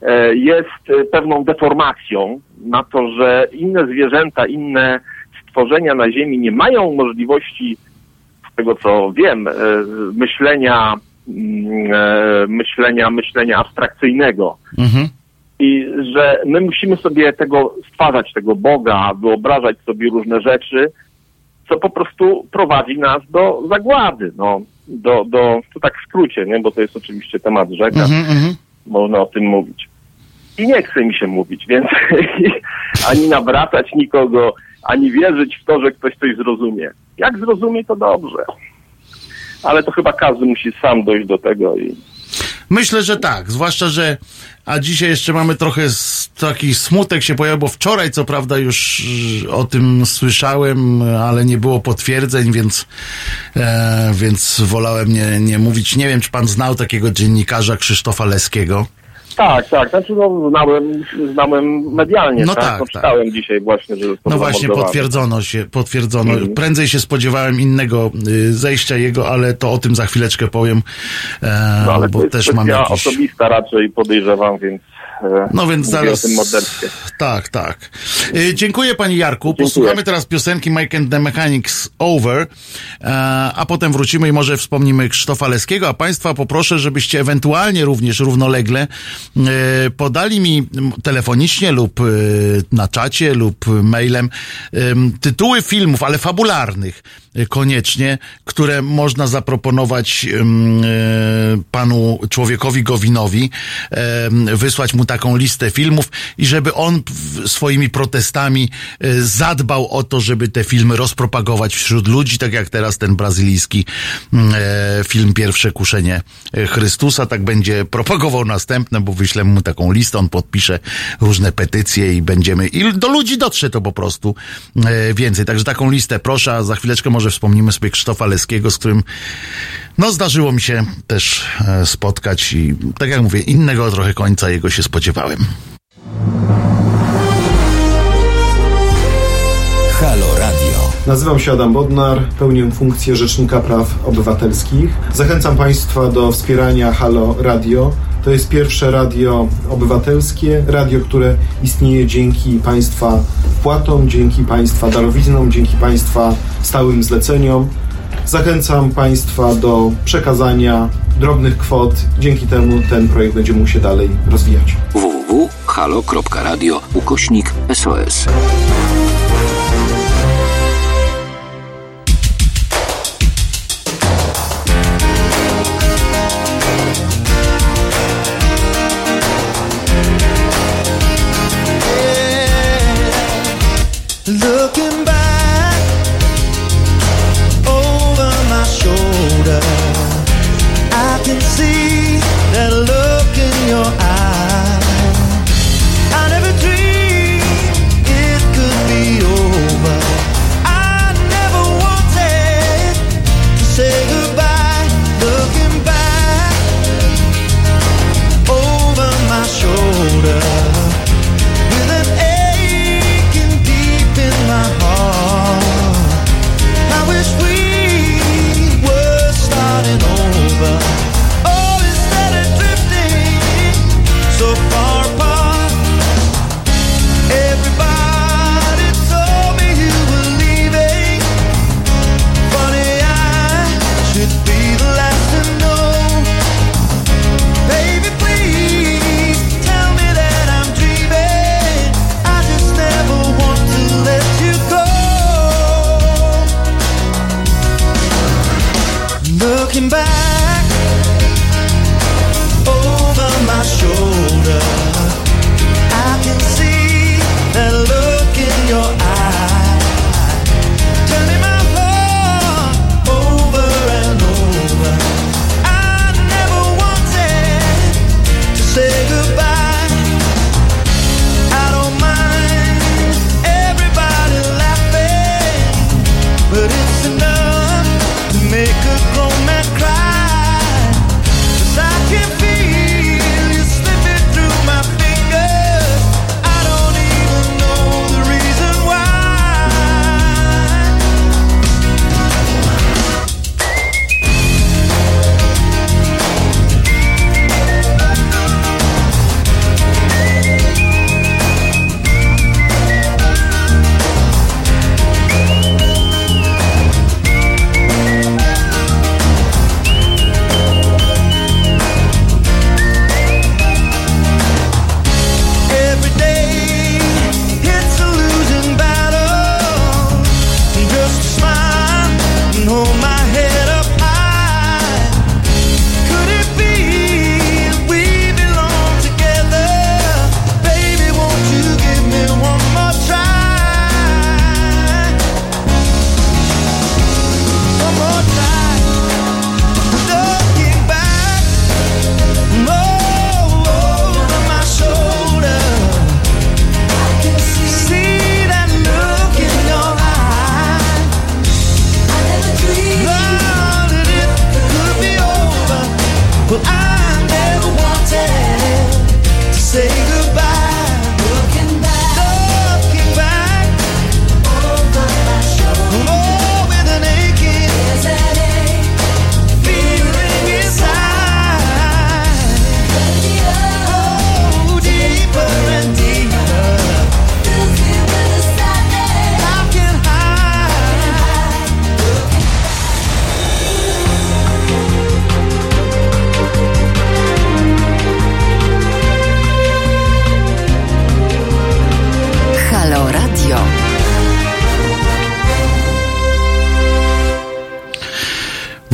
e, jest e, pewną deformacją, na to, że inne zwierzęta, inne stworzenia na Ziemi nie mają możliwości, z tego co wiem, myślenia, myślenia, myślenia abstrakcyjnego. Mhm. I że my musimy sobie tego stwarzać, tego Boga, wyobrażać sobie różne rzeczy, co po prostu prowadzi nas do zagłady. No, do, do, to tak w skrócie, nie? bo to jest oczywiście temat rzeka, Mhm, mhm. można o tym mówić. I nie chce mi się mówić, więc ani nawracać nikogo, ani wierzyć w to, że ktoś coś zrozumie. Jak zrozumie, to dobrze. Ale to chyba każdy musi sam dojść do tego i Myślę, że tak, zwłaszcza, że a dzisiaj jeszcze mamy trochę taki smutek się pojawił, bo wczoraj co prawda już y, o tym słyszałem, ale nie było potwierdzeń, więc, e, więc wolałem nie, nie mówić. Nie wiem, czy pan znał takiego dziennikarza Krzysztofa Leskiego. Tak, tak. Znaczy no, znałem, znałem medialnie, No tak? tak, no, tak. czytałem dzisiaj właśnie, że No właśnie, potwierdzono się, potwierdzono. Mhm. Prędzej się spodziewałem innego y, zejścia jego, ale to o tym za chwileczkę powiem, e, No bo też mam jakiś... osobista raczej podejrzewam, więc No więc zaraz. Tak, tak. Y, dziękuję pani Jarku. Dziękuję. Posłuchamy teraz piosenki Mike and the Mechanics Over, e, a potem wrócimy i może wspomnimy Krzysztofa Leskiego, a państwa poproszę, żebyście ewentualnie również równolegle e, podali mi telefonicznie lub e, na czacie lub mailem em, tytuły filmów, ale fabularnych e, koniecznie, które można zaproponować e, panu człowiekowi Gowinowi, wysłać mu taką listę filmów i żeby on swoimi protestami e, zadbał o to, żeby te filmy rozpropagować wśród ludzi, tak jak teraz ten brazylijski e, film Pierwsze Kuszenie Chrystusa, tak będzie propagował następne, bo wyślemy mu taką listę, on podpisze różne petycje i będziemy, i do ludzi dotrze to po prostu e, więcej. Także taką listę proszę, a za chwileczkę może wspomnimy sobie Krzysztofa Leskiego, z którym no zdarzyło mi się też e, spotkać i tak jak mówię, innego trochę końca jego się spodziewałem. Halo Radio. Nazywam się Adam Bodnar, pełnię funkcję Rzecznika Praw Obywatelskich. Zachęcam Państwa do wspierania Halo Radio. To jest pierwsze radio obywatelskie, radio, które istnieje dzięki Państwa wpłatom, dzięki Państwa darowiznom, dzięki Państwa stałym zleceniom. Zachęcam Państwa do przekazania drobnych kwot. Dzięki temu ten projekt będzie mógł się dalej rozwijać. www.halo.radio ukośnik SOS.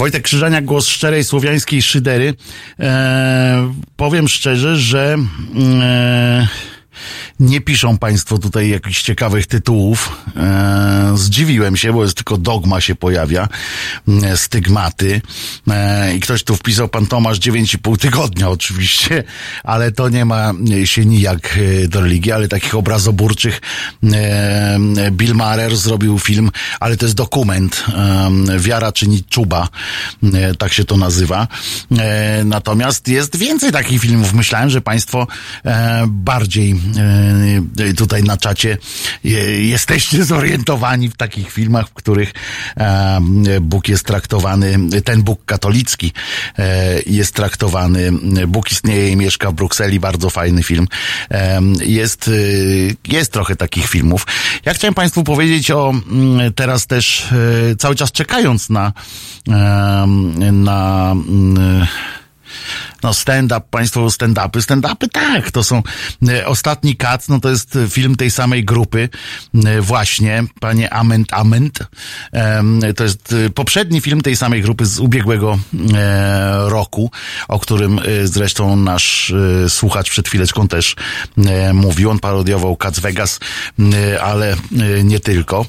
Wojtek Krzyżaniak, głos szczerej słowiańskiej szydery. E, powiem szczerze, że e, nie piszą Państwo tutaj jakichś ciekawych tytułów. E, zdziwiłem się, bo jest tylko dogma się pojawia, e, stygmaty. E, I ktoś tu wpisał Pan Tomasz 9,5 tygodnia oczywiście, ale to nie ma się nijak e, do religii, ale takich obrazoburczych e, Bill Maher zrobił film, ale to jest dokument. E, Wiara czyni czuba, e, tak się to nazywa. E, natomiast jest więcej takich filmów. Myślałem, że Państwo e, bardziej e, tutaj na czacie e, jesteście zorientowani w takich filmach, w których e, Bóg jest traktowany, ten Bóg katolicki e, jest traktowany, Bóg istnieje i mieszka w Brukseli, bardzo fajny film. E, Jest, e, jest trochę takich filmów. Ja chciałem Państwu powiedzieć o mm, teraz też e, cały czas czekając na e, na mm, no stand-up, państwo stand-upy, stand-upy tak, to są e, ostatni kat, no to jest film tej samej grupy e, właśnie, panie Ament Ament, to jest e, poprzedni film tej samej grupy z ubiegłego roku, o którym zresztą nasz słuchacz przed chwileczką też mówił, on parodiował Cats Vegas, ale nie tylko.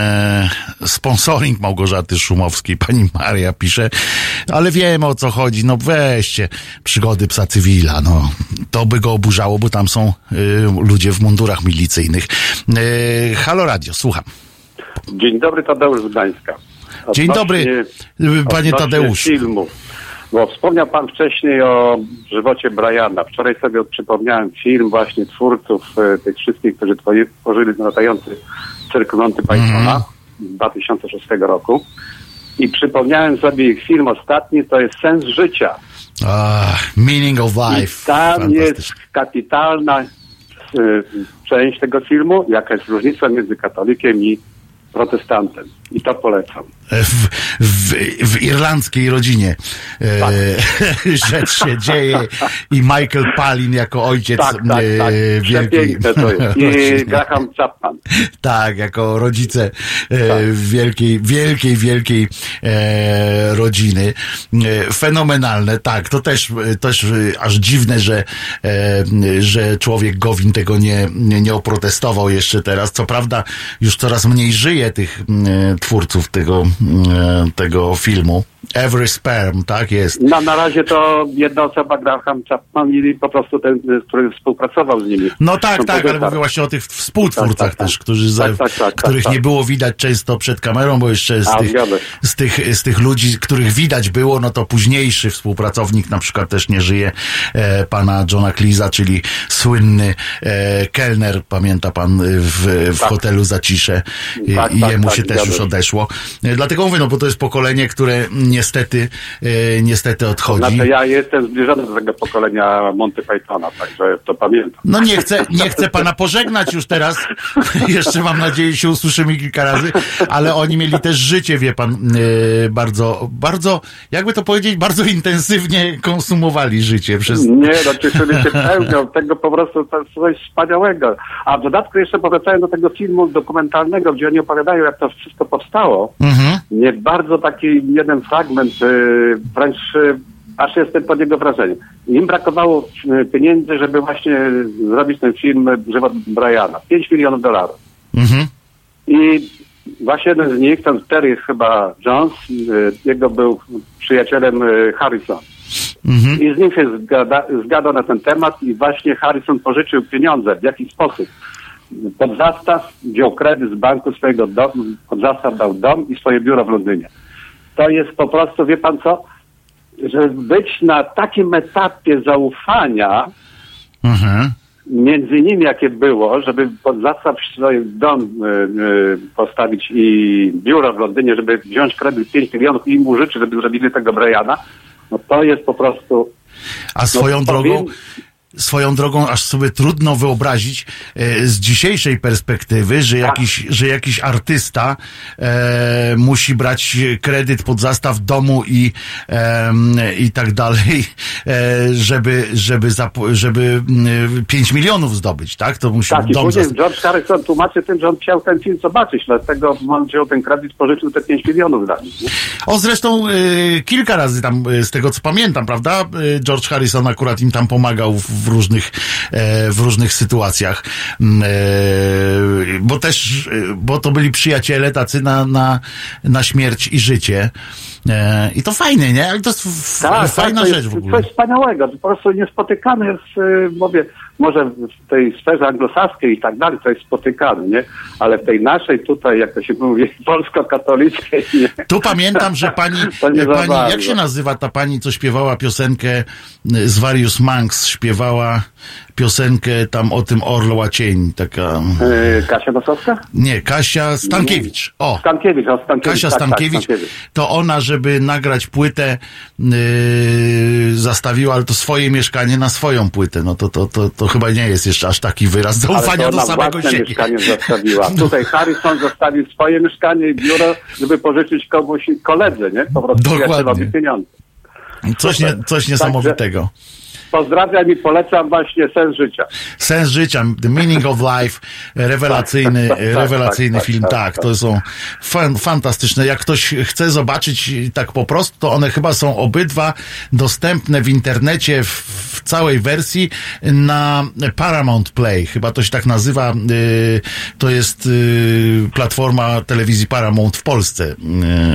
E, sponsoring Małgorzaty Szumowskiej, pani Maria pisze, ale wiemy o co chodzi, no weźcie przygody psa cywila, no to by go oburzało, bo tam są y, ludzie w mundurach milicyjnych. Y, Halo Radio, słucham. Dzień dobry, Tadeusz z Gdańska. Dzień dobry, Odnośnie- y, panie odnośnie Tadeuszu. filmu. Bo wspomniał pan wcześniej o żywocie Briana. Wczoraj sobie przypomniałem film właśnie twórców e, tych wszystkich, którzy tworzyli latający cyrk Monty Pythona Mhm. z 2006 roku. I przypomniałem sobie ich film ostatni, to jest Sens Życia. Ah, meaning of I life. tam jest kapitalna e, część tego filmu, jaka jest różnica między katolikiem i protestantem. I to polecam. W, w, w irlandzkiej rodzinie e, Tak. rzecz się dzieje i Michael Palin jako ojciec Tak, tak, tak. e, wielkiej Przepiękne to jest. I Graham Chapman. Tak, jako rodzice e, Tak. wielkiej, wielkiej, wielkiej e, rodziny. E, fenomenalne, tak. To też, też aż dziwne, że, że człowiek Gowin tego nie, nie, nie oprotestował jeszcze teraz. Co prawda już coraz mniej żyje tych e, twórców tego, e, tego filmu. Every Sperm, tak jest. No, na razie to jedna osoba Graham Chapman i po prostu ten, który współpracował z nimi. No tak, Są tak, ale pozytywne. mówię właśnie o tych współtwórcach Tak, tak, tak. też, którzy za, Tak, tak, tak, których tak, nie tak. było widać często przed kamerą, bo jeszcze z A, tych, z, tych, z tych ludzi, których widać było, no to późniejszy współpracownik na przykład też nie żyje, e, pana Johna Cleesa, czyli słynny e, kelner, pamięta pan, w, w Tak. hotelu Zacisze i, Tak, i tak, jemu tak, się też już odeszło. E, dlatego mówię, no bo to jest pokolenie, które niestety, e, niestety odchodzi. Znaczy ja jestem zbliżony do tego pokolenia Monty Pythona, także to pamiętam. No nie chcę, nie chcę pana pożegnać już teraz. Jeszcze mam nadzieję się usłyszymy kilka razy, ale oni mieli też życie, wie pan, yy, bardzo, bardzo, jakby to powiedzieć, bardzo intensywnie konsumowali życie przez... Nie, no cieszyli się pełnią tego po prostu coś wspaniałego. A w dodatku jeszcze powracając do tego filmu dokumentalnego, gdzie oni opowiadają, jak to wszystko powstało, Mhm. Nie bardzo taki jeden fragment, y, wręcz y, aż jestem pod jego wrażeniem. Im brakowało y, pieniędzy, żeby właśnie zrobić ten film Żywot Briana. 5 milionów dolarów. Mhm. I właśnie jeden z nich, ten Terry chyba Jones, jego był przyjacielem Harrison. Mhm. I z nim się zgada, zgadał na ten temat i właśnie Harrison pożyczył pieniądze. W jaki sposób? Pod zastaw wziął kredyt z banku swojego domu, pod zastaw dał dom i swoje biuro w Londynie. To jest po prostu, wie pan co, żeby być na takim etapie zaufania Mhm. między nimi, jakie było, żeby pod zastaw swój dom y, y, postawić i biuro w Londynie, żeby wziąć kredyt 5 milionów i im użyczyć, żeby zrobili tego Briana, no to jest po prostu A swoją no, drogą, powiem- swoją drogą aż sobie trudno wyobrazić e, z dzisiejszej perspektywy, że jakiś, że jakiś artysta e, musi brać kredyt pod zastaw domu i, em, i tak dalej, e, żeby, żeby, żeby mm, 5 milionów zdobyć, tak? To musi Tak, i dom później zastaw- George Harrison tłumaczy tym, że on chciał ten film zobaczyć, dlatego on wziął ten kredyt, pożyczył te 5 milionów dla nich. nie? O, zresztą y, kilka razy tam, y, z tego co pamiętam, prawda? Y, George Harrison akurat im tam pomagał w, w różnych, e, w różnych sytuacjach. Mm, E, bo też, y, bo to byli przyjaciele tacy na, na, na śmierć i życie. E, I to fajnie, nie? Ale to jest f- fajna to rzecz jest w ogóle. coś wspaniałego. To po prostu niespotykane jest, y, mówię, może w tej sferze anglosaskiej i tak dalej, to jest spotykane, nie? Ale w tej naszej tutaj, jak to się mówi, polsko-katolickiej, nie? Tu pamiętam, że pani, pani jak się nazywa ta pani, co śpiewała piosenkę y, z Various Monks, śpiewała piosenkę tam o tym Orloła Cień, taka, Y, Kasia Nosowska? nie, Kasia Stankiewicz, o. Stankiewicz, o Stankiewicz. Kasia tak, tak, Stankiewicz, Stankiewicz. to ona, żeby nagrać płynę, yy, zastawiła ale to swoje mieszkanie na swoją płytę. No to, to, to, to chyba nie jest jeszcze aż taki wyraz zaufania do samego siebie. mieszkanie zostawiła. Tutaj Harrison zostawił swoje mieszkanie i biuro, żeby pożyczyć komuś koledze, nie? Po prostu Dokładnie. przyjacielowi pieniądze. Coś, nie, coś niesamowitego. Pozdrawiam i polecam właśnie Sens Życia. Sens życia, The Meaning of Life, rewelacyjny, Tak, tak, rewelacyjny tak, film, tak, tak, tak. to są fan, fantastyczne. Jak ktoś chce zobaczyć tak po prostu, to one chyba są obydwa dostępne w internecie w, w całej wersji na Paramount Play, chyba to się tak nazywa, y, to jest y, platforma telewizji Paramount w Polsce, y,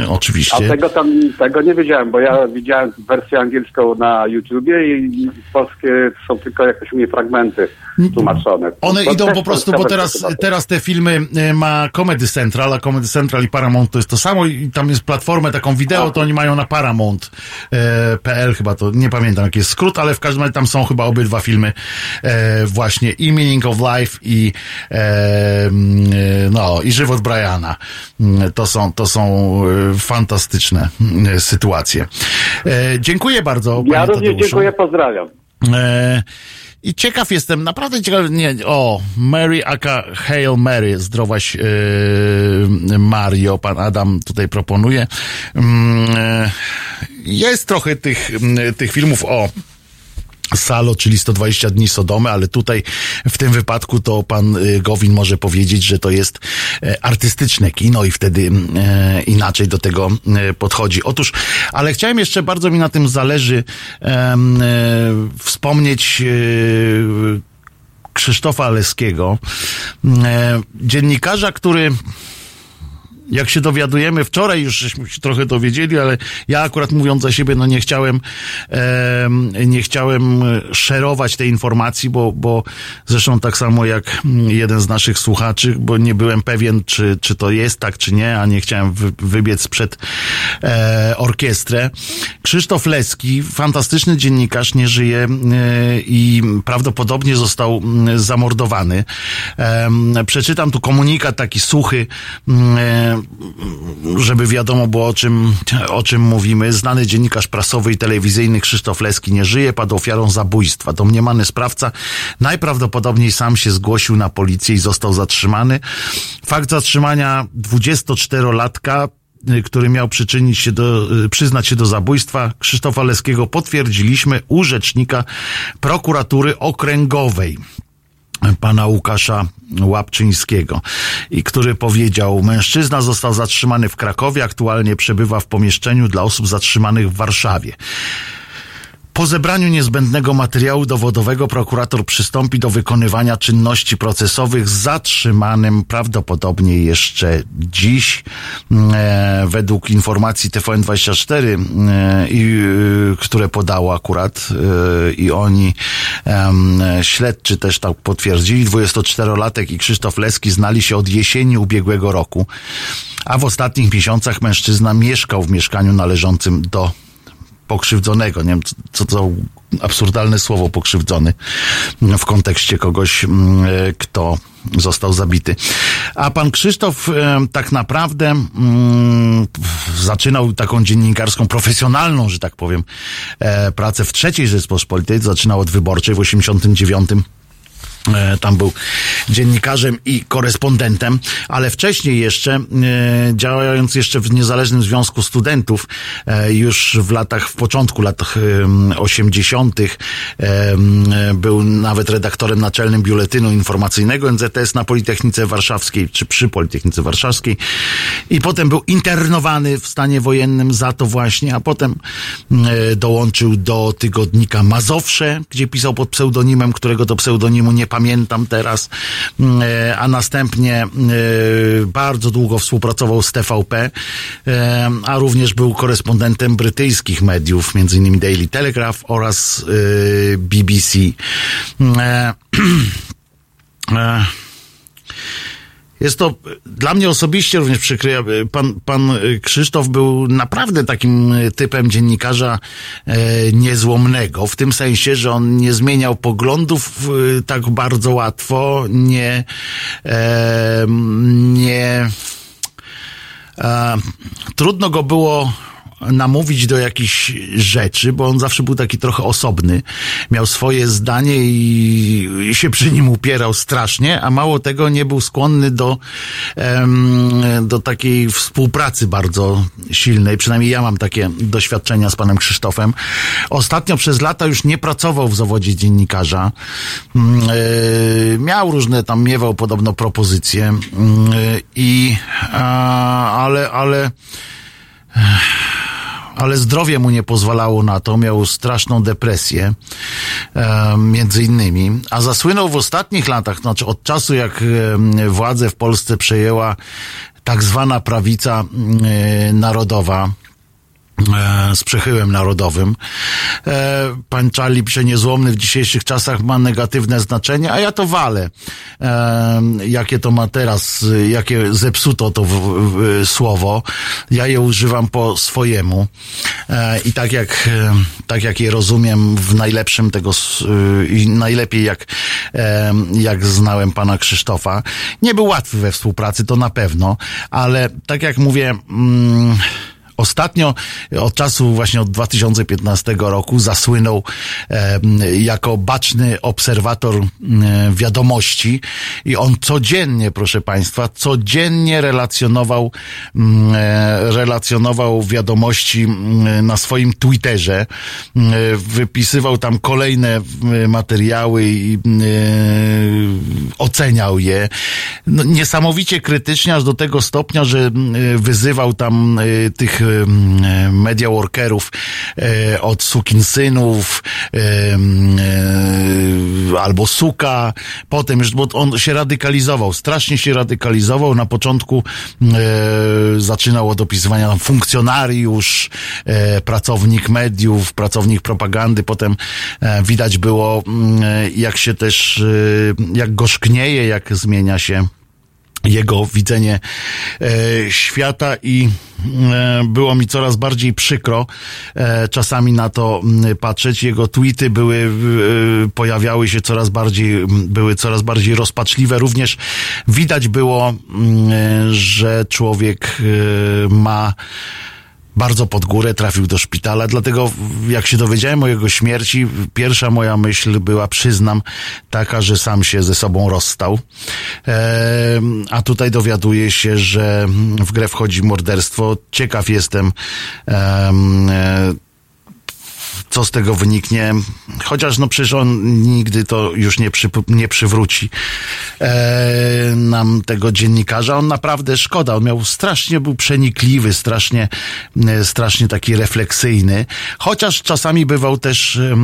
A oczywiście. tego tam, tego nie wiedziałem, bo ja widziałem wersję angielską na YouTubie i polskie są tylko jakoś u mnie fragmenty tłumaczone. One To idą po prostu, bo teraz, teraz te filmy y, ma Comedy Central, a Comedy Central i Paramount to jest to samo i tam jest platformę taką wideo, to oni mają na Paramount.pl chyba to, nie pamiętam jaki jest skrót, ale w każdym razie tam są chyba obydwa filmy e, właśnie i Meaning of Life i mm, no i Żywot Briana. Mm, To są, to są fantastyczne mm, sytuacje. Dziękuję bardzo. Ja również Tadeuszu. dziękuję, pozdrawiam. E, I ciekaw jestem, naprawdę ciekaw, nie, o, Mary aka Hail Mary, zdrowaś e, Mario, pan Adam tutaj proponuje. E, jest trochę tych, tych filmów o Salo, czyli 120 dni Sodomy, ale tutaj w tym wypadku to pan y, Gowin może powiedzieć, że to jest e, artystyczne kino i wtedy e, inaczej do tego e, podchodzi. Otóż, ale chciałem jeszcze, bardzo mi na tym zależy, wspomnieć Krzysztofa Leskiego, dziennikarza, który jak się dowiadujemy, wczoraj już żeśmy się trochę dowiedzieli, ale ja akurat mówiąc za siebie, no nie chciałem, em, nie chciałem szerować tej informacji, bo, bo zresztą tak samo jak jeden z naszych słuchaczy, bo nie byłem pewien, czy, czy to jest tak, czy nie, a nie chciałem wy, wybiec przed e, orkiestrę. Krzysztof Leski, fantastyczny dziennikarz, nie żyje e, i prawdopodobnie został mm, zamordowany. Przeczytam tu komunikat taki suchy, mm, e, żeby wiadomo było o czym, o czym mówimy. Znany dziennikarz prasowy i telewizyjny Krzysztof Leski nie żyje, padł ofiarą zabójstwa. Domniemany sprawca najprawdopodobniej sam się zgłosił na policję i został zatrzymany. Fakt zatrzymania 24-latka y, który miał przyczynić się do, y, przyznać się do zabójstwa Krzysztofa Leskiego, potwierdziliśmy u rzecznika prokuratury okręgowej pana Łukasza Łapczyńskiego i który powiedział, mężczyzna został zatrzymany w Krakowie, aktualnie przebywa w pomieszczeniu dla osób zatrzymanych w Warszawie. Po zebraniu niezbędnego materiału dowodowego prokurator przystąpi do wykonywania czynności procesowych z zatrzymanym prawdopodobnie jeszcze dziś. E, według informacji TVN24, e, i, e, które podało akurat e, i oni śledczy też tak potwierdzili, 24-latek i Krzysztof Leski znali się od jesieni ubiegłego roku, a w ostatnich miesiącach mężczyzna mieszkał w mieszkaniu należącym do pokrzywdzonego. Nie wiem, co to absurdalne słowo pokrzywdzony w kontekście kogoś, mm, e, kto został zabity. A pan Krzysztof e, tak naprawdę mm, zaczynał taką dziennikarską, profesjonalną, że tak powiem, e, pracę w trzeciej Rzeczpospolitej, zaczynał od wyborczej w 89 E, Tam był dziennikarzem i korespondentem, ale wcześniej jeszcze, e, działając jeszcze w Niezależnym Związku Studentów, e, już w latach, w początku lat em, 80., em, był nawet redaktorem naczelnym Biuletynu Informacyjnego NZS na Politechnice Warszawskiej, czy przy Politechnice Warszawskiej. I potem był internowany w stanie wojennym za to właśnie, a potem e, dołączył do tygodnika Mazowsze, gdzie pisał pod pseudonimem, którego to pseudonimu nie pamiętam teraz, e, a następnie e, bardzo długo współpracował z TVP, e, a również był korespondentem brytyjskich mediów, innymi Daily Telegraph oraz BBC. Jest to dla mnie osobiście również przykry. Pan, pan Krzysztof był naprawdę takim typem dziennikarza e, niezłomnego, w tym sensie, że on nie zmieniał poglądów e, tak bardzo łatwo, nie, e, nie, trudno go było namówić do jakichś rzeczy, bo on zawsze był taki trochę osobny. Miał swoje zdanie i, się przy nim upierał strasznie, a mało tego nie był skłonny do, do takiej współpracy bardzo silnej. Przynajmniej ja mam takie doświadczenia z panem Krzysztofem. Ostatnio przez lata już nie pracował w zawodzie dziennikarza. Mm, e, miał różne tam, miewał podobno propozycje mm, e, i, ale, ale ale zdrowie mu nie pozwalało na to, miał straszną depresję, e, między innymi, a zasłynął w ostatnich latach, znaczy od czasu jak władzę w Polsce przejęła tak zwana prawica narodowa, z przechyłem narodowym. E, Pan Charlie przeniezłomny w dzisiejszych czasach ma negatywne znaczenie, a ja to walę. E, Jakie to ma teraz, jakie zepsuto to w, w, słowo. Ja je używam po swojemu. E, I tak jak, e, tak jak je rozumiem w najlepszym tego i najlepiej jak, e, jak znałem pana Krzysztofa. Nie był łatwy we współpracy, to na pewno, ale tak jak mówię, mm, Ostatnio, od czasu właśnie od 2015 roku, zasłynął e, jako baczny obserwator e, wiadomości i on codziennie, proszę Państwa, codziennie relacjonował, e, relacjonował wiadomości na swoim Twitterze. Wypisywał tam kolejne materiały i e, oceniał je. No, niesamowicie krytycznie, aż do tego stopnia, że wyzywał tam e, tych media workerów e, od sukinsynów e, albo suka, potem bo on się radykalizował, strasznie się radykalizował. Na początku e, zaczynał od opisywania funkcjonariusz, pracownik mediów, pracownik propagandy, potem widać było mm, jak się też, jak gorzknieje, jak zmienia się jego widzenie e, świata i e, było mi coraz bardziej przykro e, czasami na to patrzeć. Jego tweety były, e, pojawiały się coraz bardziej, były coraz bardziej rozpaczliwe. Również widać było, e, że człowiek e, ma bardzo pod górę, trafił do szpitala, dlatego jak się dowiedziałem o jego śmierci, pierwsza moja myśl była, przyznam, taka, że sam się ze sobą rozstał. A tutaj dowiaduję się, że w grę wchodzi morderstwo. Ciekaw jestem, em, co z tego wyniknie, chociaż no przecież on nigdy to już nie, przy, nie przywróci e, nam tego dziennikarza. On naprawdę szkoda, on miał strasznie, był przenikliwy, strasznie, e, strasznie taki refleksyjny, chociaż czasami bywał też e,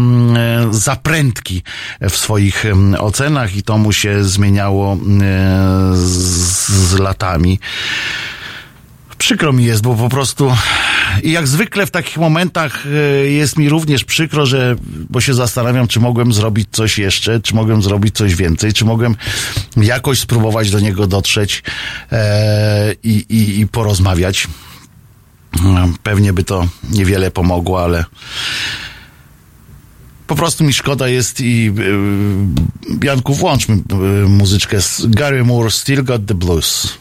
zaprętki w swoich ocenach i to mu się zmieniało e, z, z latami. Przykro mi jest, bo po prostu i jak zwykle w takich momentach e, jest mi również przykro, że, bo się zastanawiam, czy mogłem zrobić coś jeszcze, czy mogłem zrobić coś więcej, czy mogłem jakoś spróbować do niego dotrzeć e, i, i, i porozmawiać. E, Pewnie by to niewiele pomogło, ale po prostu mi szkoda jest i e, Janku, włączmy e, muzyczkę z Gary Moore, Still Got the Blues.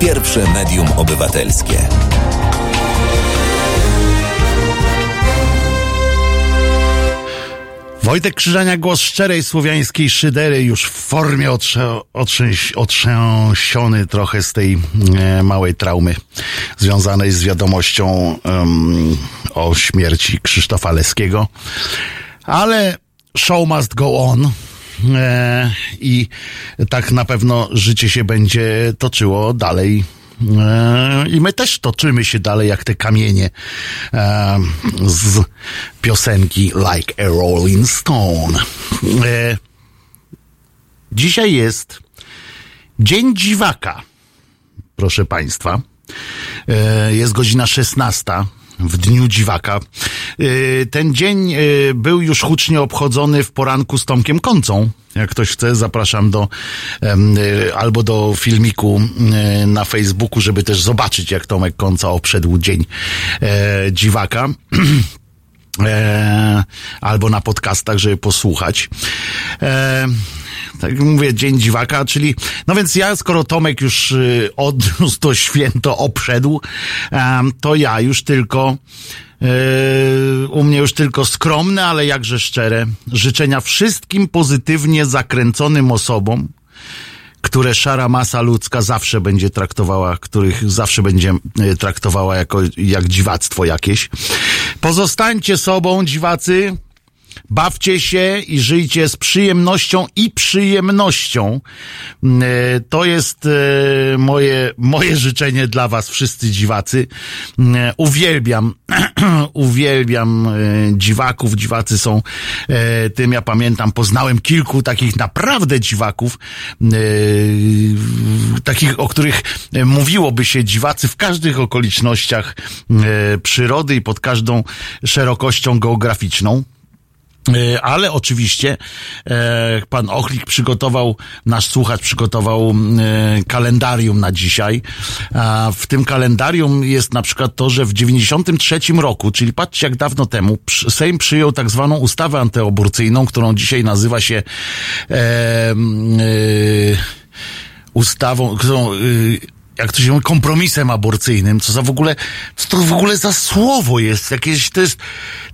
Pierwsze medium obywatelskie. Wojtek Krzyżania, głos szczerej słowiańskiej szydery, już w formie otrze, otrzęsiony trochę z tej e, małej traumy związanej z wiadomością um, o śmierci Krzysztofa Leskiego. Ale show must go on i tak na pewno życie się będzie toczyło dalej. E, I my też toczymy się dalej jak te kamienie e, z piosenki Like a Rolling Stone. E, dzisiaj jest Dzień Dziwaka, proszę Państwa. E, Jest godzina 16 w dniu dziwaka. E, Ten dzień e, był już hucznie obchodzony w poranku z Tomkiem Koncą. Jak ktoś chce, zapraszam do e, albo do filmiku e, na Facebooku, żeby też zobaczyć, jak Tomek Konca obszedł dzień e, dziwaka. E, albo na podcastach, żeby posłuchać. Tak jak mówię, Dzień Dziwaka, czyli, no więc ja, skoro Tomek już y, odniósł to święto, obszedł, to ja już tylko, y, u mnie już tylko skromne, ale jakże szczere życzenia wszystkim pozytywnie zakręconym osobom, które szara masa ludzka zawsze będzie traktowała, których zawsze będzie e, traktowała jako jak dziwactwo jakieś. Pozostańcie sobą, dziwacy. Bawcie się i żyjcie z przyjemnością i przyjemnością. Mm, e, To jest e, moje, moje życzenie dla was, wszyscy dziwacy. Mm, Uwielbiam, uwielbiam e, dziwaków. Dziwacy są e, tym, ja pamiętam, poznałem kilku takich naprawdę dziwaków, e, takich, o których e, mówiłoby się dziwacy w każdych okolicznościach e, przyrody i pod każdą szerokością geograficzną. E, Ale oczywiście e, pan Ochlik przygotował, nasz słuchacz przygotował e, kalendarium na dzisiaj. W tym kalendarium jest na przykład to, że w 93 roku, czyli patrzcie jak dawno temu, Sejm przyjął tak zwaną ustawę antyaborcyjną, którą dzisiaj nazywa się e, m, e, ustawą, którą, y, jak to się mówi, kompromisem aborcyjnym, co za w ogóle, co to w ogóle za słowo jest, jakieś, to jest,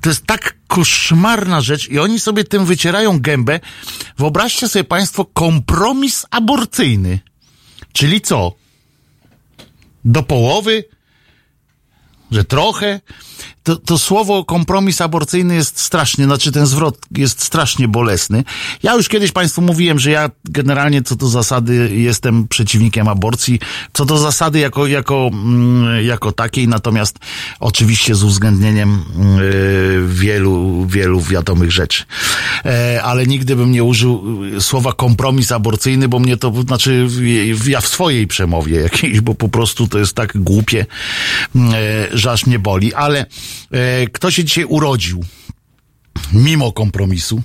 to jest tak koszmarna rzecz i oni sobie tym wycierają gębę. Wyobraźcie sobie państwo kompromis aborcyjny. Czyli co? Do połowy? Że trochę? To, to słowo kompromis aborcyjny jest strasznie, znaczy ten zwrot jest strasznie bolesny. Ja już kiedyś Państwu mówiłem, że ja generalnie co do zasady jestem przeciwnikiem aborcji, co do zasady jako, jako, mm, jako takiej, natomiast oczywiście z uwzględnieniem y, wielu, wielu wiadomych rzeczy. E, ale nigdy bym nie użył y, słowa kompromis aborcyjny, bo mnie to, znaczy w- ja w swojej przemowie jakiejś, bo po prostu to jest tak głupie, mm, e, że aż mnie boli, ale kto się dzisiaj urodził mimo kompromisu,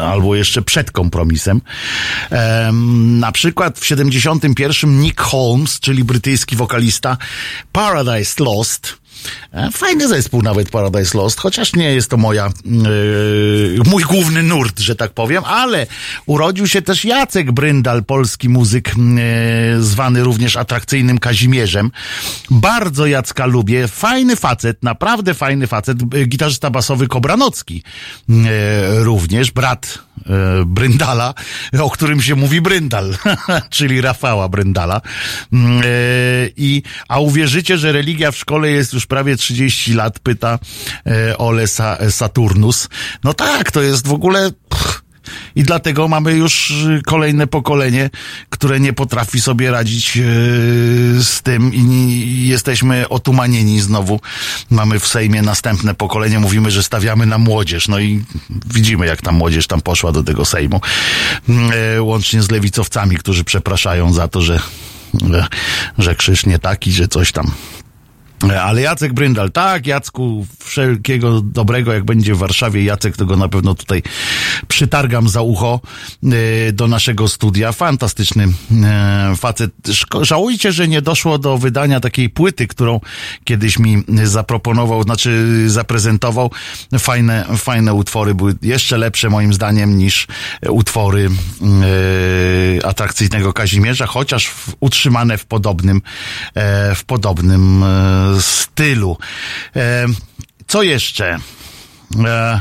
albo jeszcze przed kompromisem. Em, na przykład w 71 Nick Holmes, czyli brytyjski wokalista Paradise Lost. E, Fajny zespół nawet Paradise Lost, chociaż nie jest to moja, yy, mój główny nurt, że tak powiem, ale urodził się też Jacek Bryndal, polski muzyk, yy, zwany również atrakcyjnym Kazimierzem. Bardzo Jacka lubię, fajny facet, naprawdę fajny facet, gitarzysta basowy Kobranocki yy, również, brat Bryndala, o którym się mówi Bryndal, czyli Rafała Bryndala. Yy, I, a uwierzycie, że religia w szkole jest już prawie 30 lat, pyta e, Ole Sa Saturnus. No tak, to jest w ogóle... I dlatego mamy już y, kolejne pokolenie, które nie potrafi sobie radzić yy, z tym i, jesteśmy otumanieni znowu. Mamy w Sejmie następne pokolenie, mówimy, że stawiamy na młodzież. No i widzimy, jak ta młodzież tam poszła do tego Sejmu. Yy, łącznie z lewicowcami, którzy przepraszają za to, że, że krzyż nie taki, że coś tam. Ale Jacek Bryndal, tak, Jacku, wszelkiego dobrego, jak będzie w Warszawie Jacek, to go na pewno tutaj przytargam za ucho e, do naszego studia. Fantastyczny e, facet. Szko- Żałujcie, że nie doszło do wydania takiej płyty, którą kiedyś mi zaproponował, znaczy zaprezentował. Fajne, fajne utwory były jeszcze lepsze moim zdaniem niż utwory e, atrakcyjnego Kazimierza, chociaż w, utrzymane w podobnym, e, w podobnym e, stylu. Co jeszcze? E,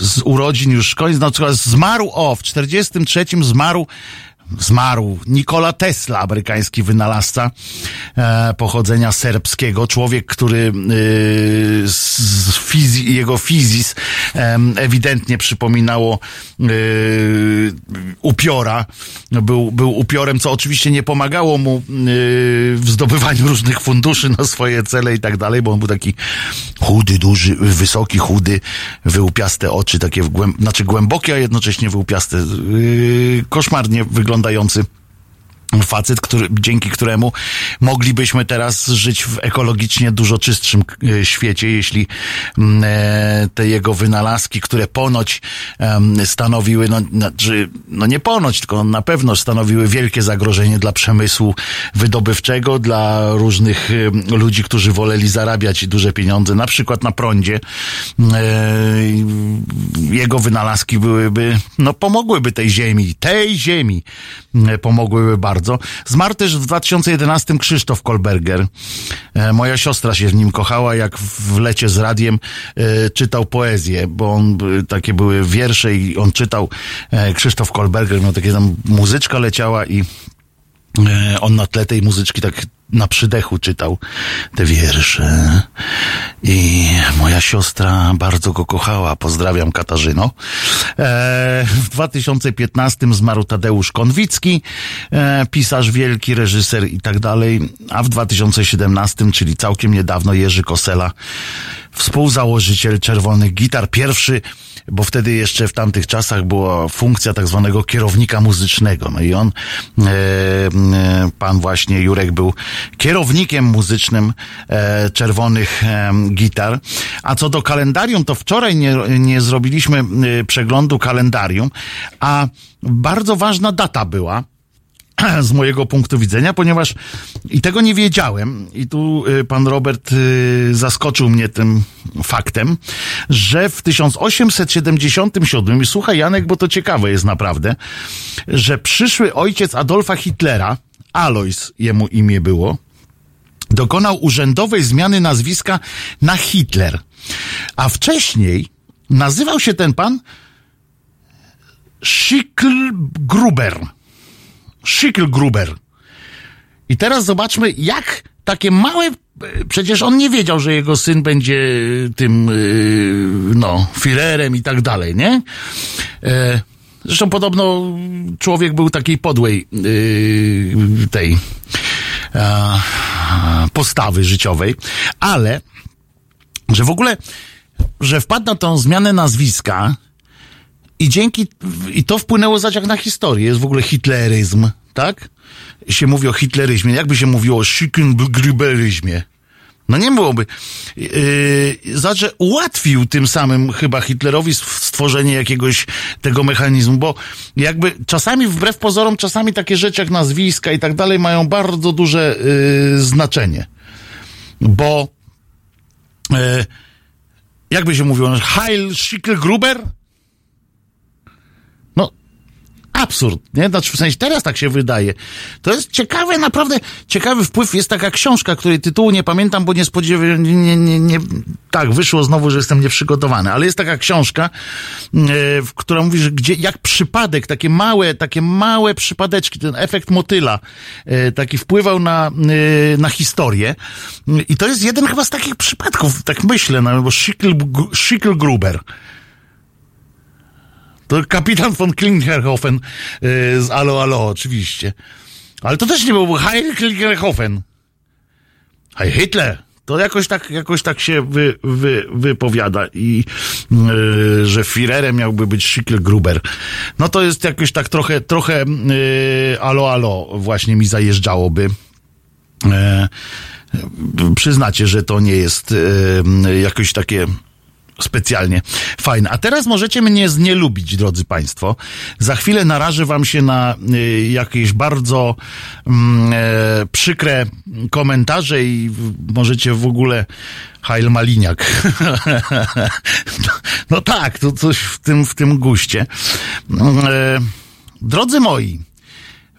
z urodzin już koniec, na przykład zmarł, o, w 43 zmarł zmarł Nikola Tesla, amerykański wynalazca e, pochodzenia serbskiego. Człowiek, który e, z fizi- jego fizis e, ewidentnie przypominało e, upiora. Był, był upiorem, co oczywiście nie pomagało mu e, w zdobywaniu różnych funduszy na swoje cele i tak dalej, bo on był taki chudy, duży, wysoki, chudy, wyłupiaste oczy, takie w głęb- znaczy głębokie, a jednocześnie wyłupiaste. Koszmarnie wyglądający facet, który, dzięki któremu moglibyśmy teraz żyć w ekologicznie dużo czystszym e, świecie, jeśli mm, e, te jego wynalazki, które ponoć stanowiły, no, znaczy, no nie ponoć, tylko na pewno stanowiły wielkie zagrożenie dla przemysłu wydobywczego, dla różnych ludzi, którzy woleli zarabiać duże pieniądze, na przykład na prądzie. E, jego wynalazki byłyby, no pomogłyby tej ziemi, tej ziemi e, pomogłyby bardzo. Zmarł też w 2011 Krzysztof Kolberger. E, Moja siostra się w nim kochała, jak w lecie z radiem e, czytał poezję, bo on, takie były wiersze i on czytał, Krzysztof Kolberger miał takie tam, muzyczka leciała i on na tle tej muzyczki tak na przydechu czytał te wiersze. I moja siostra bardzo go kochała. Pozdrawiam Katarzyno. E, w 2015 zmarł Tadeusz Konwicki, e, pisarz wielki, reżyser i tak dalej. A w 2017, czyli całkiem niedawno, Jerzy Kosela, współzałożyciel Czerwonych Gitar, pierwszy bo wtedy jeszcze w tamtych czasach była funkcja tak zwanego kierownika muzycznego. No i on, e, e, pan właśnie Jurek był kierownikiem muzycznym e, czerwonych e, gitar. A co do kalendarium, to wczoraj nie, nie zrobiliśmy e, przeglądu kalendarium, a bardzo ważna data była z mojego punktu widzenia, ponieważ i tego nie wiedziałem, i tu y, pan Robert y, zaskoczył mnie tym faktem, że w 1877, i słuchaj Janek, bo to ciekawe jest naprawdę, że przyszły ojciec Adolfa Hitlera, Alois jemu imię było, dokonał urzędowej zmiany nazwiska na Hitler. A wcześniej nazywał się ten pan Schicklgruber. Schicklgruber. I teraz zobaczmy, jak takie małe. Przecież on nie wiedział, że jego syn będzie tym, yy, no, Führerem i tak dalej, nie? E, Zresztą podobno człowiek był takiej podłej yy, tej postawy życiowej, ale że w ogóle, że wpadł na tą zmianę nazwiska, i dzięki, i to wpłynęło zaciak na historię. Jest w ogóle hitleryzm, tak? Się mówi o hitleryzmie. Jakby się mówiło o Schicklgruberyzmie? No nie byłoby. Yy, znaczy, ułatwił tym samym chyba Hitlerowi stworzenie jakiegoś tego mechanizmu, bo jakby czasami, wbrew pozorom, czasami takie rzeczy jak nazwiska i tak dalej mają bardzo duże yy, znaczenie. Bo yy, jakby się mówiło, Heil Schicklgruber? Absurd, nie? Znaczy w sensie teraz tak się wydaje. To jest ciekawe, naprawdę ciekawy wpływ. Jest taka książka, której tytułu nie pamiętam, bo nie spodziewałem, nie, nie, nie, tak, wyszło znowu, że jestem nieprzygotowany, ale jest taka książka, e, która mówi, że gdzie, jak przypadek, takie małe, takie małe przypadeczki, ten efekt motyla, e, taki wpływał na, e, na historię. I to jest jeden chyba z takich przypadków, tak myślę, no, bo Schicklgruber. To kapitan von Klingerhofen yy, z Alo Alo, oczywiście. Ale to też nie był Heil Klingerhofen. Heil Hitler. To jakoś tak, jakoś tak się wy, wy, wypowiada i yy, że Führerem miałby być Schicklgruber. No to jest jakoś tak trochę, trochę yy, alo alo właśnie mi zajeżdżałoby. Yy, przyznacie, że to nie jest yy, jakoś takie specjalnie fajne. A teraz możecie mnie znielubić, drodzy Państwo. Za chwilę narażę Wam się na y, jakieś bardzo mm, e, przykre komentarze i możecie w ogóle Heil Maliniak. no, tak, to coś w tym, w tym guście. E, drodzy moi,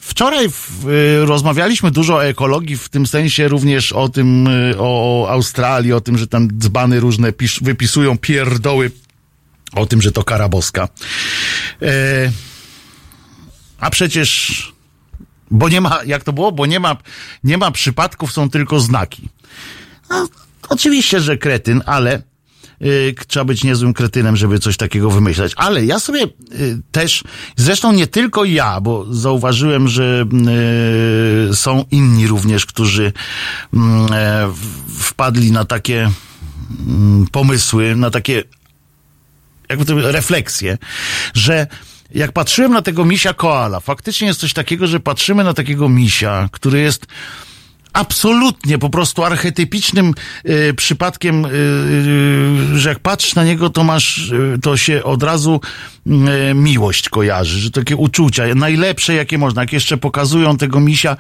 Wczoraj w, y, rozmawialiśmy dużo o ekologii, w tym sensie również o tym, y, o, Australii, o tym, że tam dzbany różne wypisują pierdoły, o tym, że to kara boska. E, a przecież Bo nie ma, jak to było? Bo nie ma, nie ma przypadków, są tylko znaki. No, oczywiście, że kretyn, ale trzeba być niezłym kretynem, żeby coś takiego wymyśleć. Ale ja sobie y, też, zresztą nie tylko ja, bo zauważyłem, że y, są inni również, którzy mm, e, wpadli na takie mm, pomysły, na takie jakby to refleksję, że jak patrzyłem na tego misia koala, faktycznie jest coś takiego, że patrzymy na takiego misia, który jest absolutnie po prostu archetypicznym y, przypadkiem, y, y, że jak patrzysz na niego, to masz, y, to się od razu y, miłość kojarzy, że takie uczucia, najlepsze jakie można, jak jeszcze pokazują tego misia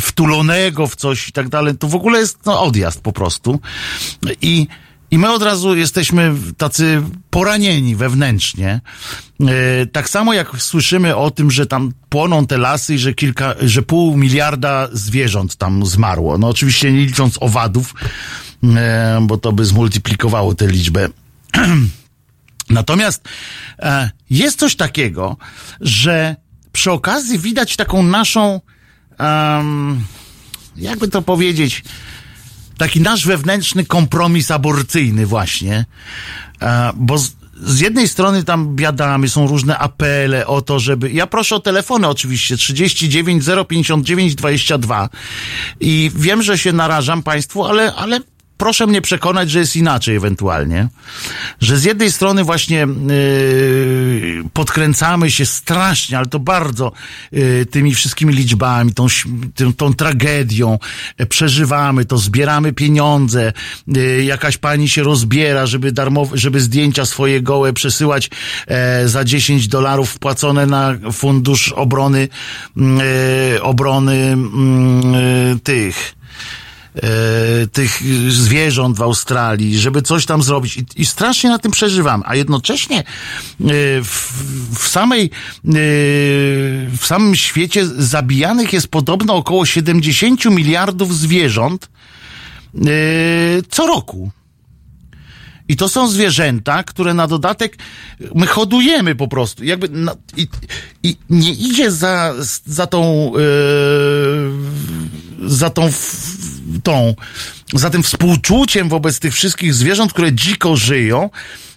wtulonego w coś i tak dalej, to w ogóle jest no, odjazd po prostu. I i my od razu jesteśmy tacy poranieni wewnętrznie. E, Tak samo jak słyszymy o tym, że tam płoną te lasy i że kilka, że pół miliarda zwierząt tam zmarło. No oczywiście nie licząc owadów, e, bo to by zmultiplikowało tę liczbę. Natomiast e, jest coś takiego, że przy okazji widać taką naszą, jakby to powiedzieć, taki nasz wewnętrzny kompromis aborcyjny właśnie, E, bo z, z jednej strony tam biadamy, są różne apele o to, żeby... Ja proszę o telefony oczywiście, 39 059 22 i wiem, że się narażam Państwu, ale, ale proszę mnie przekonać, że jest inaczej ewentualnie. Że z jednej strony właśnie yy, podkręcamy się strasznie, ale to bardzo yy, tymi wszystkimi liczbami, tą, tą, tragedią, e, przeżywamy to, zbieramy pieniądze, yy, jakaś pani się rozbiera, żeby darmowe, żeby zdjęcia swoje gołe przesyłać za 10 dolarów wpłacone na fundusz obrony, yy, obrony yy, tych tych zwierząt w Australii, żeby coś tam zrobić i, i strasznie na tym przeżywam, a jednocześnie e, w, w samej e, w samym świecie zabijanych jest podobno około 70 miliardów zwierząt e, co roku. I to są zwierzęta, które na dodatek my hodujemy po prostu. Jakby na, i, i nie idzie za, za tą yy, za tą tą za tym współczuciem wobec tych wszystkich zwierząt, które dziko żyją.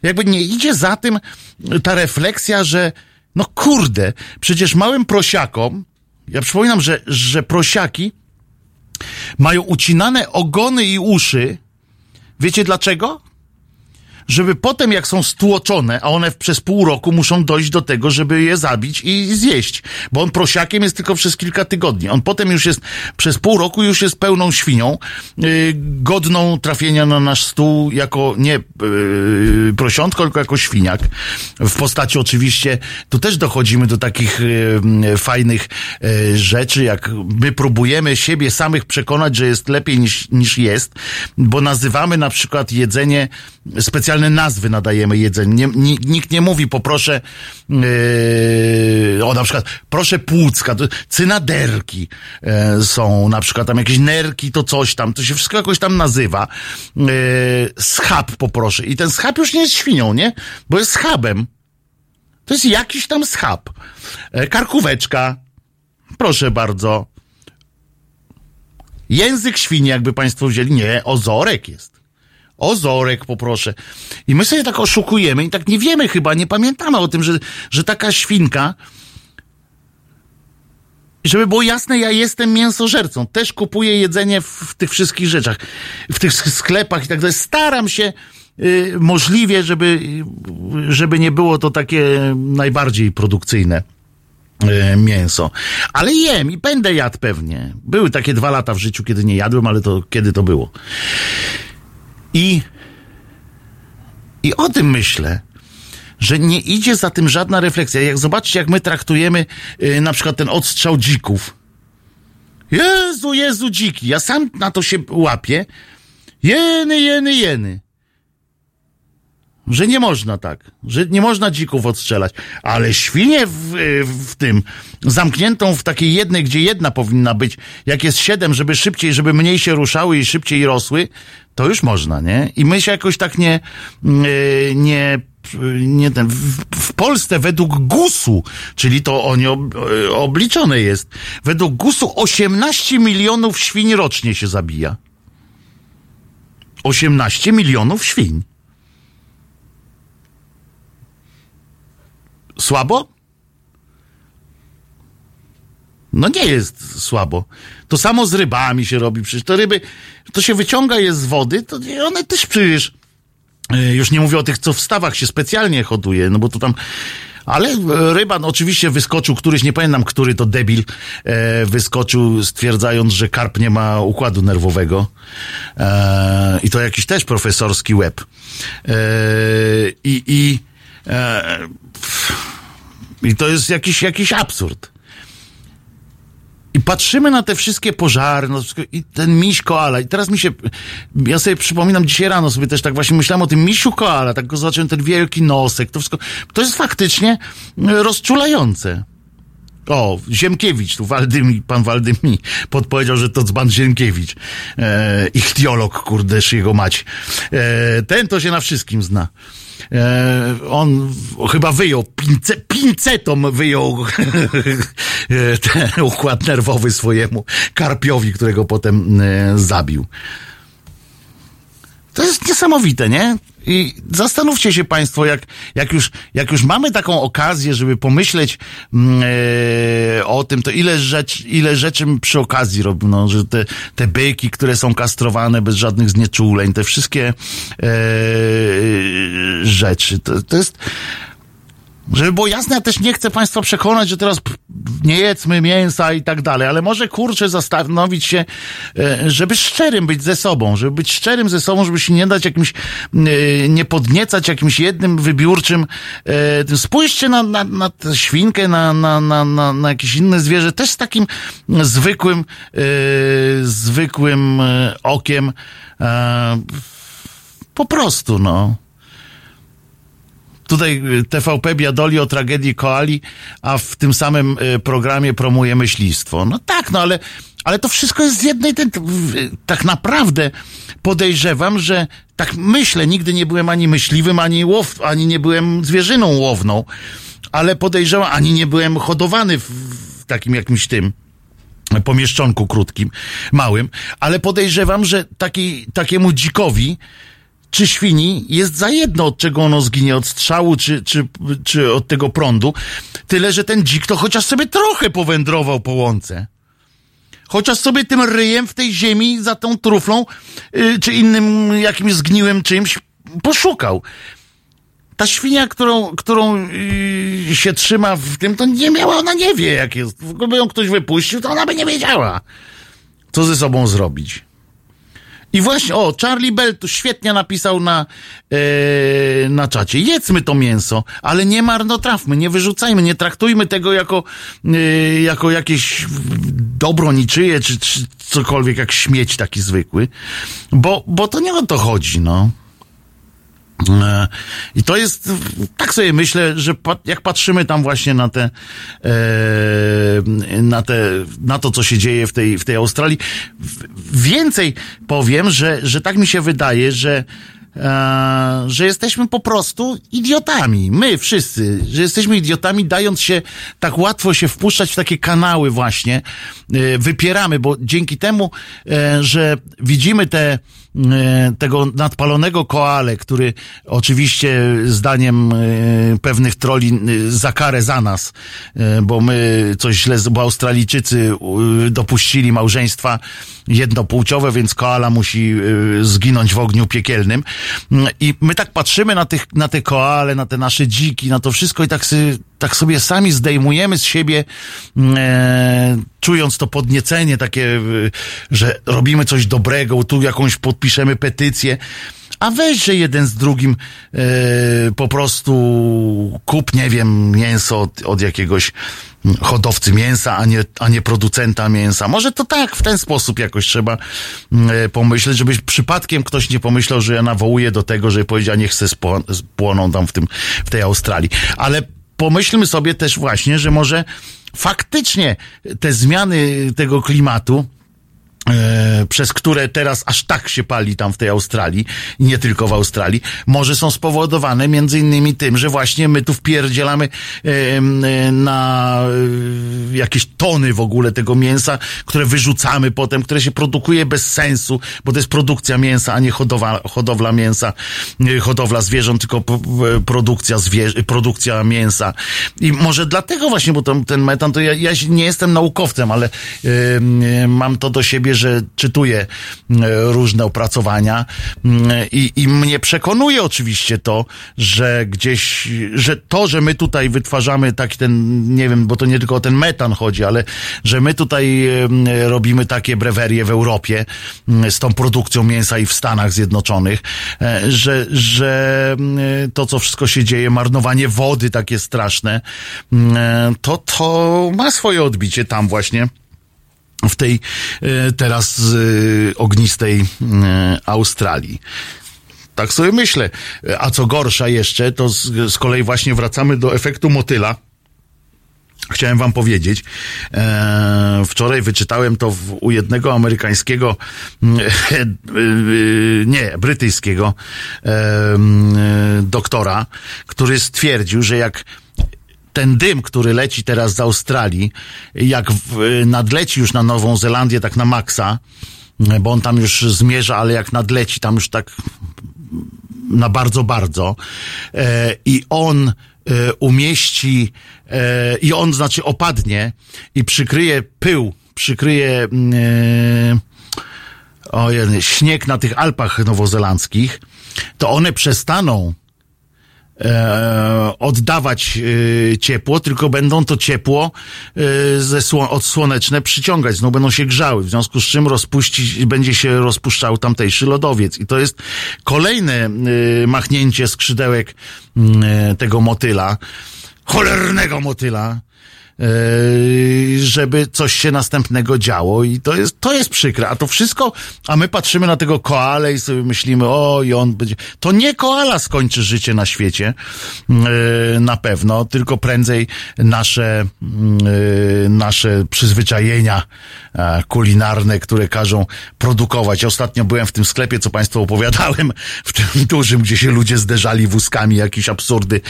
Jakby nie idzie za tym ta refleksja, że no kurde, przecież małym prosiakom, ja przypominam, że, że prosiaki mają ucinane ogony i uszy. Wiecie dlaczego? Żeby potem jak są stłoczone, a one przez pół roku muszą dojść do tego, żeby je zabić i zjeść. Bo on prosiakiem jest tylko przez kilka tygodni. On potem już jest, przez pół roku już jest pełną świnią, yy, godną trafienia na nasz stół jako nie yy, prosiątko, tylko jako świniak. W postaci oczywiście, tu też dochodzimy do takich yy, fajnych yy, rzeczy, jak my próbujemy siebie samych przekonać, że jest lepiej niż, niż jest, bo nazywamy na przykład jedzenie specjalne nazwy nadajemy jedzeniu. Nie, ni- nikt nie mówi, poproszę, yy, o na przykład, proszę płucka, cynaderki e, są, na przykład tam jakieś nerki, to coś tam, to się wszystko jakoś tam nazywa. Yy, schab poproszę. I ten schab już nie jest świnią, nie? Bo jest schabem. To jest jakiś tam schab. E, karkóweczka. Proszę bardzo. Język świni, jakby państwo wzięli. Nie, ozorek jest. Ozorek poproszę. I my sobie tak oszukujemy i tak nie wiemy chyba, nie pamiętamy o tym, że, że taka świnka, żeby było jasne, ja jestem mięsożercą. Też kupuję jedzenie w, w tych wszystkich rzeczach, w tych sklepach i tak dalej. Staram się y, możliwie, żeby, żeby nie było to takie najbardziej produkcyjne y, mięso. Ale jem i będę jadł pewnie. Były takie dwa lata w życiu, kiedy nie jadłem, ale to kiedy to było. I, I o tym myślę, że nie idzie za tym żadna refleksja. Jak zobaczcie, jak my traktujemy y, na przykład ten odstrzał dzików. Jezu, Jezu, dziki. Ja sam na to się łapię. Jeny, jeny, jeny. Że nie można tak, że nie można dzików odstrzelać, ale świnie w, w tym zamkniętą w takiej jednej, gdzie jedna powinna być, jak jest siedem, żeby szybciej, żeby mniej się ruszały i szybciej rosły, to już można, nie? I my się jakoś tak nie, nie, nie ten, w, w Polsce według GUS-u, czyli to oni ob, obliczone jest, według GUS-u 18 milionów świń rocznie się zabija. 18 milionów świń. Słabo? No nie jest słabo. To samo z rybami się robi. Przecież te ryby, to się wyciąga je z wody, to one też przecież, e, już nie mówię o tych, co w stawach się specjalnie hoduje, no bo to tam, ale ryba, no oczywiście wyskoczył któryś, nie pamiętam, który to debil e, wyskoczył, stwierdzając, że karp nie ma układu nerwowego. E, I to jakiś też profesorski łeb. E, I, i, i to jest jakiś, jakiś absurd. I patrzymy na te wszystkie pożary, no, i ten miś koala. I teraz mi się, ja sobie przypominam, dzisiaj rano sobie też tak właśnie myślałem o tym misiu koala, tak go zobaczyłem, ten wielki nosek, to wszystko. To jest faktycznie rozczulające. O, Ziemkiewicz, tu Waldymi, pan Waldymi podpowiedział, że to dzban Ziemkiewicz. E, ichtiolog, kurdeż jego mać. E, ten to się na wszystkim zna. E, on chyba wyjął, pince, wyjął ten układ nerwowy swojemu karpiowi, którego potem e, zabił. To jest niesamowite, nie? I zastanówcie się Państwo, jak, jak, już, jak już mamy taką okazję, żeby pomyśleć e, o tym, to ile, rzecz, ile rzeczy przy okazji robią, no, że te, te byki, które są kastrowane bez żadnych znieczuleń, te wszystkie e, rzeczy, to, to jest żeby było jasne, ja też nie chcę Państwa przekonać, że teraz nie jedzmy mięsa i tak dalej, ale może kurczę zastanowić się, e, żeby szczerym być ze sobą, żeby być szczerym ze sobą, żeby się nie dać jakimś, e, nie podniecać jakimś jednym wybiórczym. E, spójrzcie na, na, na świnkę, na, na, na, na, na jakieś inne zwierzę, też z takim zwykłym, zwykłym okiem. Po prostu, no tutaj y, TVP biadoli o tragedii koali, a w tym samym y, programie promuje myślistwo. No tak, no ale, ale to wszystko jest z jednej, ten, tak naprawdę podejrzewam, że tak myślę, nigdy nie byłem ani myśliwym, ani łow, ani nie byłem zwierzyną łowną, ale podejrzewam, ani nie byłem hodowany w, w takim jakimś tym, pomieszczonku krótkim, małym, ale podejrzewam, że taki, takiemu dzikowi, czy świni jest za jedno, od czego ono zginie, od strzału czy, czy, czy od tego prądu. Tyle, że ten dzik to chociaż sobie trochę powędrował po łące. Chociaż sobie tym ryjem w tej ziemi za tą truflą, yy, czy innym jakimś zgniłym czymś poszukał. Ta świnia, którą, którą yy, się trzyma w tym, to nie miała, ona nie wie jak jest. Gdyby ją ktoś wypuścił, to ona by nie wiedziała, co ze sobą zrobić. I właśnie, o, Charlie Bell tu świetnie napisał na, e, na czacie. Jedzmy to mięso, ale nie marnotrawmy, nie wyrzucajmy, nie traktujmy tego jako, e, jako jakieś dobro niczyje, czy, czy cokolwiek, jak śmieć taki zwykły. Bo, bo to nie o to chodzi, no. E, I to jest, tak sobie myślę, że jak patrzymy tam właśnie na te, e, na te, na to, co się dzieje w tej, w tej Australii, więcej powiem, że, że tak mi się wydaje, że e, że jesteśmy po prostu idiotami. My wszyscy, że jesteśmy idiotami, dając się tak łatwo się wpuszczać w takie kanały właśnie. wypieramy, bo dzięki temu, że widzimy te tego nadpalonego koale, który oczywiście zdaniem e, pewnych troli e, za karę za nas, bo my coś źle, bo Australijczycy dopuścili małżeństwa jednopłciowe, więc koala musi zginąć w ogniu piekielnym. I my tak patrzymy na, tych, na te koale, na te nasze dziki, na to wszystko i tak sobie, tak sobie sami zdejmujemy z siebie, e, czując to podniecenie takie, że robimy coś dobrego, tu jakąś podpiszemy petycję, a weź, że jeden z drugim e, po prostu kup, nie wiem, mięso od, od jakiegoś hodowcy mięsa, a nie, a nie producenta mięsa. Może to tak, w ten sposób jakoś trzeba e, pomyśleć, żeby przypadkiem ktoś nie pomyślał, że ja nawołuję do tego, żeby powiedział, niech se spło- spłoną tam w tym, w tej Australii. Ale pomyślmy sobie też właśnie, że może faktycznie te zmiany tego klimatu, przez które teraz aż tak się pali tam w tej Australii nie tylko w Australii, może są spowodowane między innymi tym, że właśnie my tu wpierdzielamy e, e, na e, jakieś tony w ogóle tego mięsa, które wyrzucamy potem, które się produkuje bez sensu, bo to jest produkcja mięsa, a nie hodowla, hodowla mięsa, e, hodowla zwierząt, tylko produkcja produkcja mięsa. I może dlatego właśnie, bo to, ten metan, to ja, ja nie jestem naukowcem, ale e, e, mam to do siebie, że czytuję e, różne opracowania mm, i, i mnie przekonuje oczywiście to, że gdzieś, że to, że my tutaj wytwarzamy taki ten, nie wiem, bo to nie tylko o ten metan chodzi, ale że my tutaj robimy takie brewerie w Europie mm, z tą produkcją mięsa i w Stanach Zjednoczonych, e, że, że mm, to, co wszystko się dzieje, marnowanie wody takie straszne, e, to, to ma swoje odbicie tam właśnie w tej e, teraz e, ognistej e, Australii. Tak sobie myślę. A co gorsza jeszcze, to z, z kolei właśnie wracamy do efektu motyla. Chciałem wam powiedzieć, e, wczoraj wyczytałem to w, u jednego amerykańskiego, e, e, nie, brytyjskiego doktora, który stwierdził, że jak ten dym, który leci teraz z Australii, jak w, nadleci już na Nową Zelandię, tak na maksa, bo on tam już zmierza, ale jak nadleci tam już tak na bardzo, bardzo. E, i on e, umieści e, i on znaczy opadnie i przykryje pył, przykryje mm, e, o, śnieg na tych Alpach nowozelandzkich, to one przestaną e, oddawać e, ciepło, tylko będą to ciepło e, ze sło- odsłoneczne przyciągać, no będą się grzały, w związku z czym rozpuścić, będzie się rozpuszczał tamtejszy lodowiec. I to jest kolejne e, machnięcie skrzydełek m, e, tego motyla, cholernego motyla, żeby coś się następnego działo i to jest, to jest przykre. A to wszystko, a my patrzymy na tego koale i sobie myślimy, o i on będzie... To nie koala skończy życie na świecie, e, na pewno, tylko prędzej nasze, e, nasze przyzwyczajenia e, kulinarne, które każą produkować. Ostatnio byłem w tym sklepie, co Państwu opowiadałem, w tym dużym, gdzie się ludzie zderzali wózkami, jakieś absurdy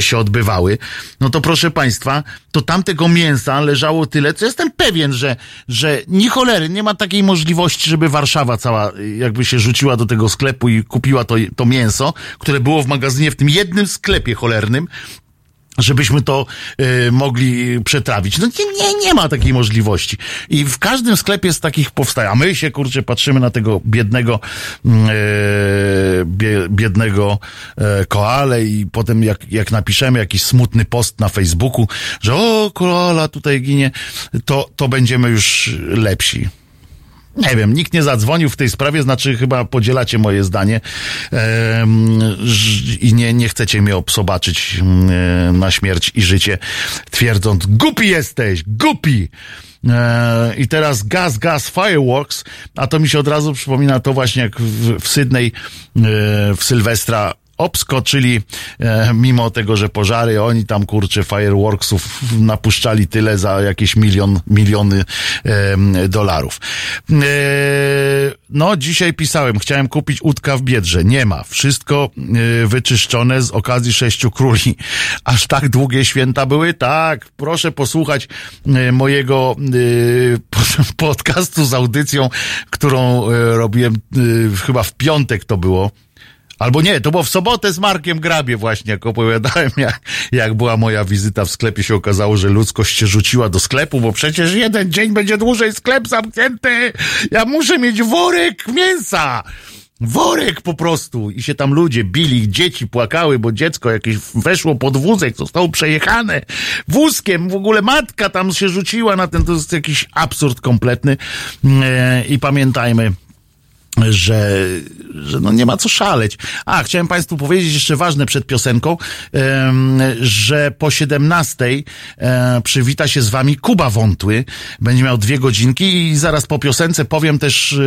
się odbywały. No to proszę Państwa, to tamtego mięsa leżało tyle, co jestem pewien, że, że ni cholery, nie ma takiej możliwości, żeby Warszawa cała jakby się rzuciła do tego sklepu i kupiła to, to mięso, które było w magazynie w tym jednym sklepie cholernym, żebyśmy to y, mogli przetrawić. No nie, nie, nie ma takiej możliwości. I w każdym sklepie z takich powstaje. A my się, kurczę, patrzymy na tego biednego, bie, biednego e, koale i potem jak, jak napiszemy jakiś smutny post na Facebooku, że o, koala tutaj ginie, to, to będziemy już lepsi. Nie wiem, nikt nie zadzwonił w tej sprawie, znaczy chyba podzielacie moje zdanie i nie, nie chcecie mnie obsobaczyć na śmierć i życie, twierdząc, głupi jesteś, głupi! E, I teraz gaz, gaz, fireworks, a to mi się od razu przypomina to właśnie jak w, w Sydney, e, w Sylwestra obskoczyli, e, mimo tego, że pożary, oni tam kurczę fireworksów napuszczali tyle za jakieś milion, miliony e, dolarów. E, no, dzisiaj pisałem, chciałem kupić łódka w Biedrze. Nie ma. Wszystko e, wyczyszczone z okazji sześciu króli. Aż tak długie święta były? Tak. Proszę posłuchać e, mojego e, pod- podcastu z audycją, którą robiłem chyba w piątek to było. Albo nie, to było w sobotę z Markiem Grabie właśnie, jak opowiadałem, jak, jak była moja wizyta w sklepie, się okazało, że ludzkość się rzuciła do sklepu, bo przecież jeden dzień będzie dłużej sklep zamknięty. Ja muszę mieć worek mięsa. Worek po prostu. I się tam ludzie bili, dzieci płakały, bo dziecko jakieś weszło pod wózek, zostało przejechane wózkiem. W ogóle matka tam się rzuciła na ten, to jest jakiś absurd kompletny. E, I pamiętajmy, że, że no nie ma co szaleć. A, chciałem Państwu powiedzieć jeszcze ważne przed piosenką, że po 17 e, przywita się z Wami Kuba Wątły. Będzie miał dwie godzinki i zaraz po piosence powiem też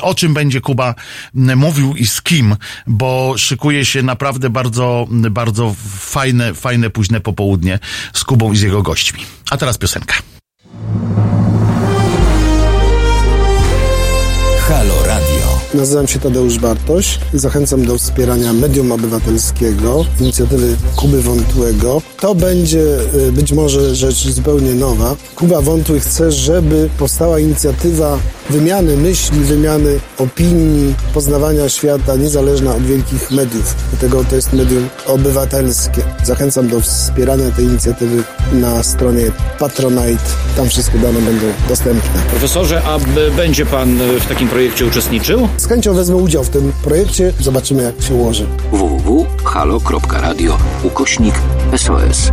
o czym będzie Kuba mówił i z kim, bo szykuje się naprawdę bardzo, bardzo fajne, fajne późne popołudnie z Kubą i z jego gośćmi. A teraz piosenka. Halo. Nazywam się Tadeusz Bartoś. Zachęcam do wspierania medium obywatelskiego, inicjatywy Kuby Wątłego. To będzie y, być może rzecz zupełnie nowa. Kuba Wątły chce, żeby powstała inicjatywa wymiany myśli, wymiany opinii, poznawania świata, niezależna od wielkich mediów. Dlatego to jest medium obywatelskie. Zachęcam do wspierania tej inicjatywy na stronie Patronite. Tam wszystkie dane będą dostępne. Profesorze, a będzie pan e, w takim projekcie uczestniczył? Z chęcią wezmę udział w tym projekcie. Zobaczymy, jak się ułoży. www.halo.radio ukośnik SOS.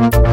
Deep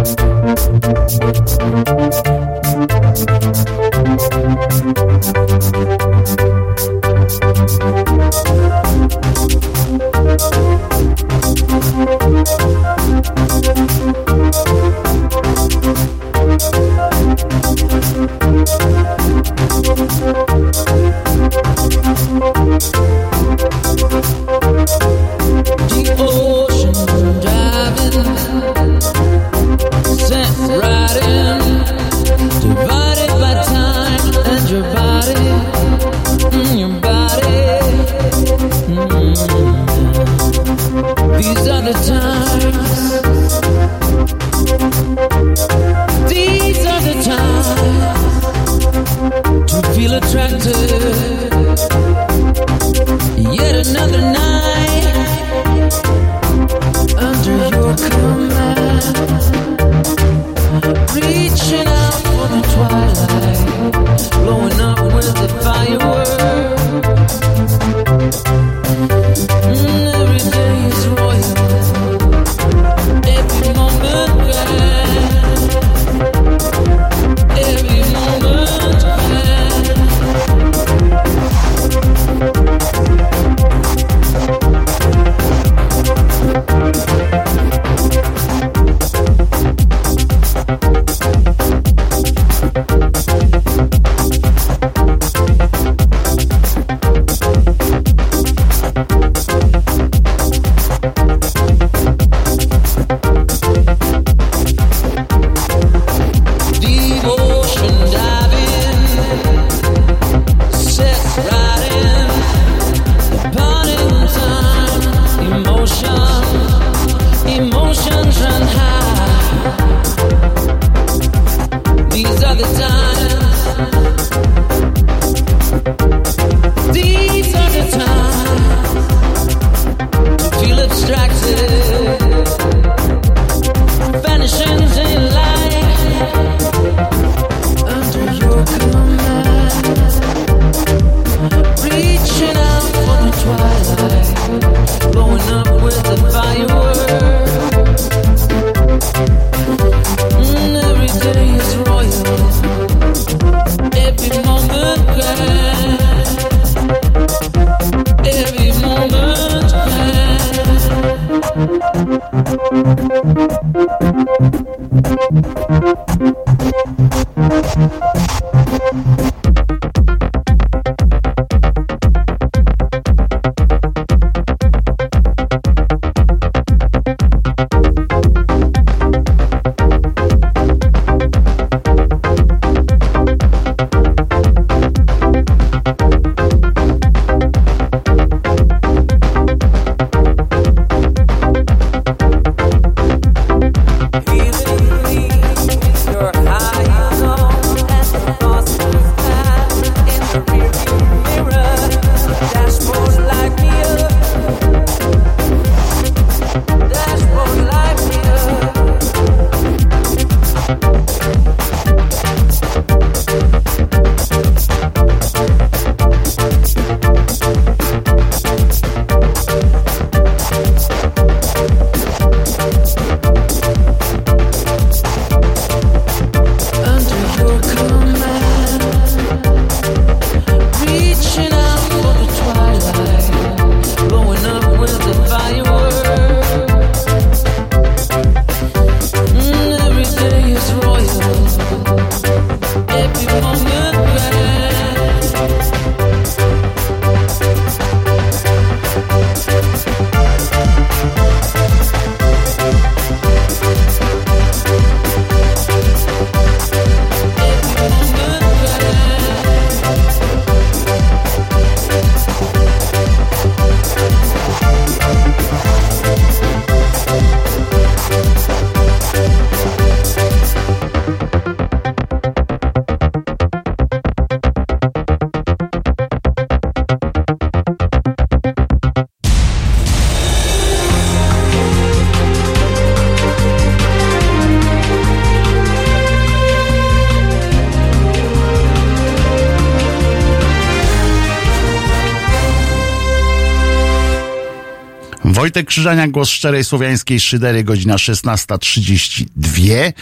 Wojtek Krzyżania, głos szczerej słowiańskiej szydery, godzina 16.32.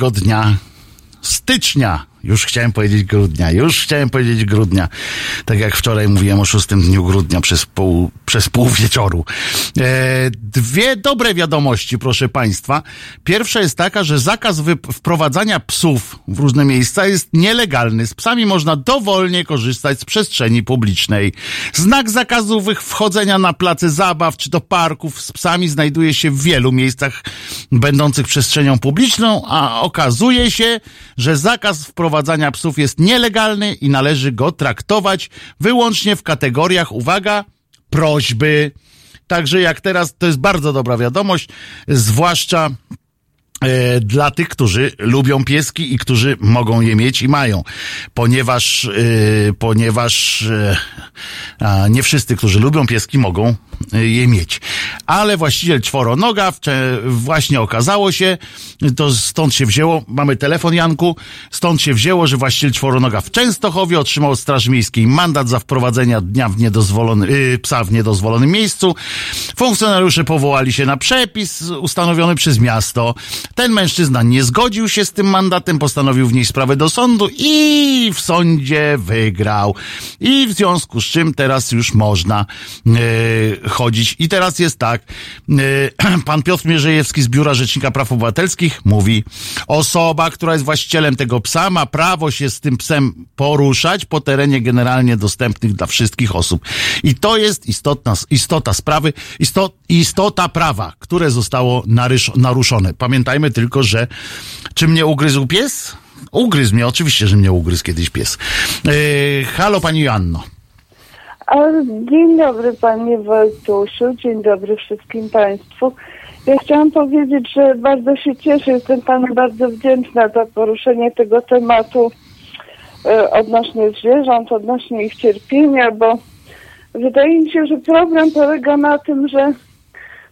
Yy, dnia stycznia już chciałem powiedzieć grudnia, już chciałem powiedzieć grudnia. Tak jak wczoraj mówiłem o szóstym dniu grudnia przez pół, przez pół wieczoru. E, dwie dobre wiadomości, proszę Państwa. Pierwsza jest taka, że zakaz wprowadzania psów w różne miejsca jest nielegalny. Z psami można dowolnie korzystać z przestrzeni publicznej. Znak zakazu wchodzenia na place zabaw czy do parków z psami znajduje się w wielu miejscach będących przestrzenią publiczną, a okazuje się, że zakaz wprowadzania psów jest nielegalny i należy go traktować wyłącznie w kategoriach, uwaga, prośby. Także jak teraz, to jest bardzo dobra wiadomość, zwłaszcza e, dla tych, którzy lubią pieski i którzy mogą je mieć i mają. Ponieważ, e, ponieważ e, nie wszyscy, którzy lubią pieski, mogą je mieć. Ale właściciel czworonoga właśnie okazało się, to stąd się wzięło, mamy telefon Janku, stąd się wzięło, że właściciel czworonoga w Częstochowie otrzymał od Straży Miejskiej mandat za wprowadzenia dnia w niedozwolony, yy, psa w niedozwolonym miejscu. Funkcjonariusze powołali się na przepis ustanowiony przez miasto. Ten mężczyzna nie zgodził się z tym mandatem, postanowił wnieść sprawę do sądu i w sądzie wygrał. I w związku z czym teraz już można yy, chodzić. I teraz jest tak, y, pan Piotr Mierzejewski z Biura Rzecznika Praw Obywatelskich mówi, osoba, która jest właścicielem tego psa, ma prawo się z tym psem poruszać po terenie generalnie dostępnych dla wszystkich osób. I to jest istotna, istota sprawy, istot, istota prawa, które zostało narysz, naruszone. Pamiętajmy tylko, że czy mnie ugryzł pies? Ugryzł mnie, oczywiście, że mnie ugryzł kiedyś pies. Yy, halo pani Joanno. Dzień dobry panie Wojtusiu, dzień dobry wszystkim państwu. Ja chciałam powiedzieć, że bardzo się cieszę, jestem panu bardzo wdzięczna za poruszenie tego tematu e, odnośnie zwierząt, odnośnie ich cierpienia, bo wydaje mi się, że problem polega na tym, że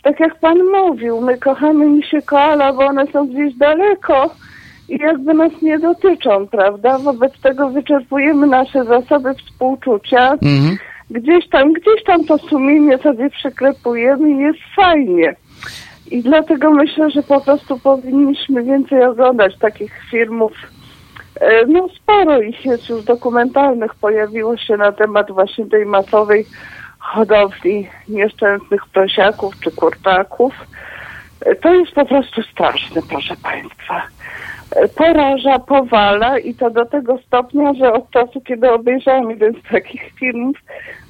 tak jak pan mówił, my kochamy misie koala, bo one są gdzieś daleko i jakby nas nie dotyczą, prawda? Wobec tego wyczerpujemy nasze zasoby współczucia. Mhm gdzieś tam, gdzieś tam to sumienie sobie przyklepujemy i jest fajnie. I dlatego myślę, że po prostu powinniśmy więcej oglądać takich filmów. E, no sporo ich jest już dokumentalnych, pojawiło się na temat właśnie tej masowej hodowli nieszczęsnych prosiaków czy kurczaków. E, to jest po prostu straszne, proszę Państwa. Poraża, powala i to do tego stopnia, że od czasu, kiedy obejrzałam jeden z takich filmów,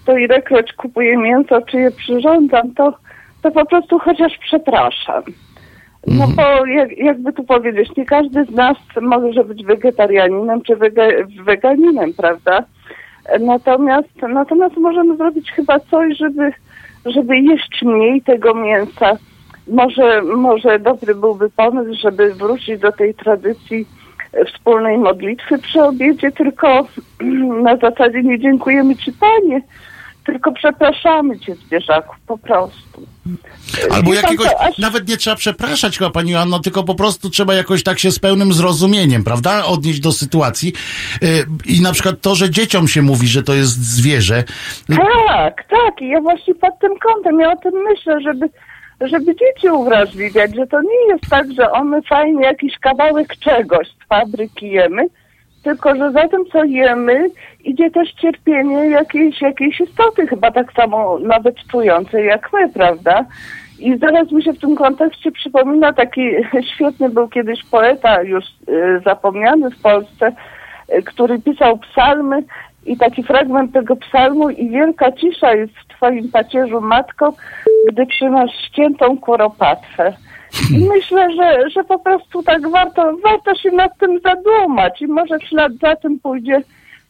to ilekroć kupuję mięso, czy je przyrządzam, to, to po prostu chociaż przepraszam. No mhm. bo jak, jakby tu powiedzieć, nie każdy z nas może być wegetarianinem czy wege, weganinem, prawda? Natomiast, natomiast możemy zrobić chyba coś, żeby, żeby jeść mniej tego mięsa. Może, może dobry byłby pomysł, żeby wrócić do tej tradycji wspólnej modlitwy przy obiedzie, tylko na zasadzie nie dziękujemy Ci Panie, tylko przepraszamy cię zwierzaków, po prostu. Albo jakiegoś, nawet nie trzeba przepraszać chyba pani Joanno, tylko po prostu trzeba jakoś tak się z pełnym zrozumieniem, prawda, odnieść do sytuacji yy, i na przykład to, że dzieciom się mówi, że to jest zwierzę. Tak, tak i ja właśnie pod tym kątem, ja o tym myślę, żeby żeby dzieci uwrażliwiać, że to nie jest tak, że one fajnie jakiś kawałek czegoś z fabryki jemy, tylko że za tym, co jemy, idzie też cierpienie jakiejś, jakiejś istoty, chyba tak samo nawet czującej jak my, prawda? I zaraz mi się w tym kontekście przypomina taki świetny był kiedyś poeta, już y, zapomniany w Polsce, y, który pisał psalmy i taki fragment tego psalmu i wielka cisza jest w twoim pacierzu matko, gdy trzymasz ściętą kuropatwę. I myślę, że, że po prostu tak warto, warto się nad tym zadumać i może w ślad za tym pójdzie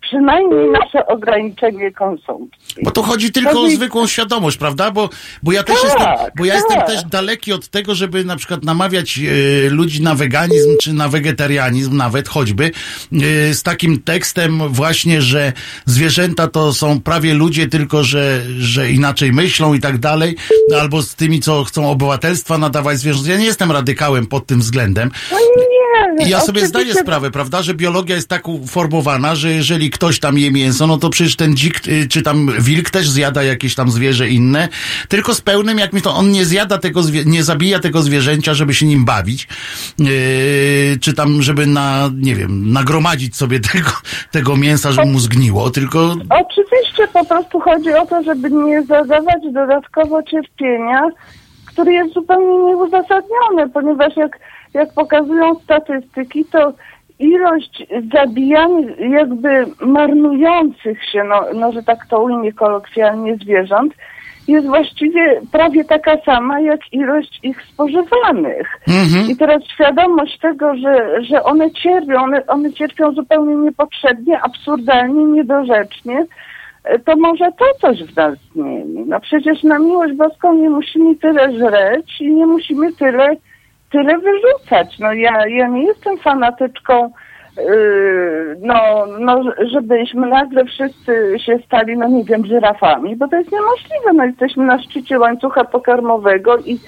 przynajmniej nasze ograniczenie konsumpcji. Bo tu chodzi tylko o zwykłą świadomość, prawda? Bo, bo ja też tak, jestem, bo ja tak. jestem też daleki od tego, żeby na przykład namawiać e, ludzi na weganizm czy na wegetarianizm nawet choćby e, z takim tekstem właśnie, że zwierzęta to są prawie ludzie, tylko że, że inaczej myślą i tak dalej, albo z tymi, co chcą obywatelstwa nadawać zwierzętom. Ja nie jestem radykałem pod tym względem. No nie, nie. I ja sobie zdaję sprawę, prawda, że biologia jest tak uformowana, że jeżeli ktoś tam je mięso, no to przecież ten dzik, y, czy tam wilk też zjada jakieś tam zwierzę inne, tylko z pełnym, jak mi to, on nie zjada tego, nie zabija tego zwierzęcia, żeby się nim bawić, yy, czy tam, żeby na, nie wiem, nagromadzić sobie tego, tego mięsa, żeby mu zgniło, tylko Oczywiście po prostu chodzi o to, żeby nie zadawać dodatkowo cierpienia, które jest zupełnie nieuzasadnione, ponieważ jak, jak pokazują statystyki, to ilość zabijanych, jakby marnujących się, no, no że tak to ujmie kolokwialnie, zwierząt, jest właściwie prawie taka sama, jak ilość ich spożywanych. I teraz świadomość tego, że, że one cierpią, one, one cierpią zupełnie niepotrzebnie, absurdalnie, niedorzecznie, e, to może to coś w nas zmieni. No przecież na miłość boską nie musimy tyle żreć i nie musimy tyle, tyle wyrzucać. No ja, ja nie jestem fanatyczką Yy, no, no, żebyśmy nagle wszyscy się stali, no nie wiem, żyrafami, bo to jest niemożliwe. No jesteśmy na szczycie łańcucha pokarmowego i,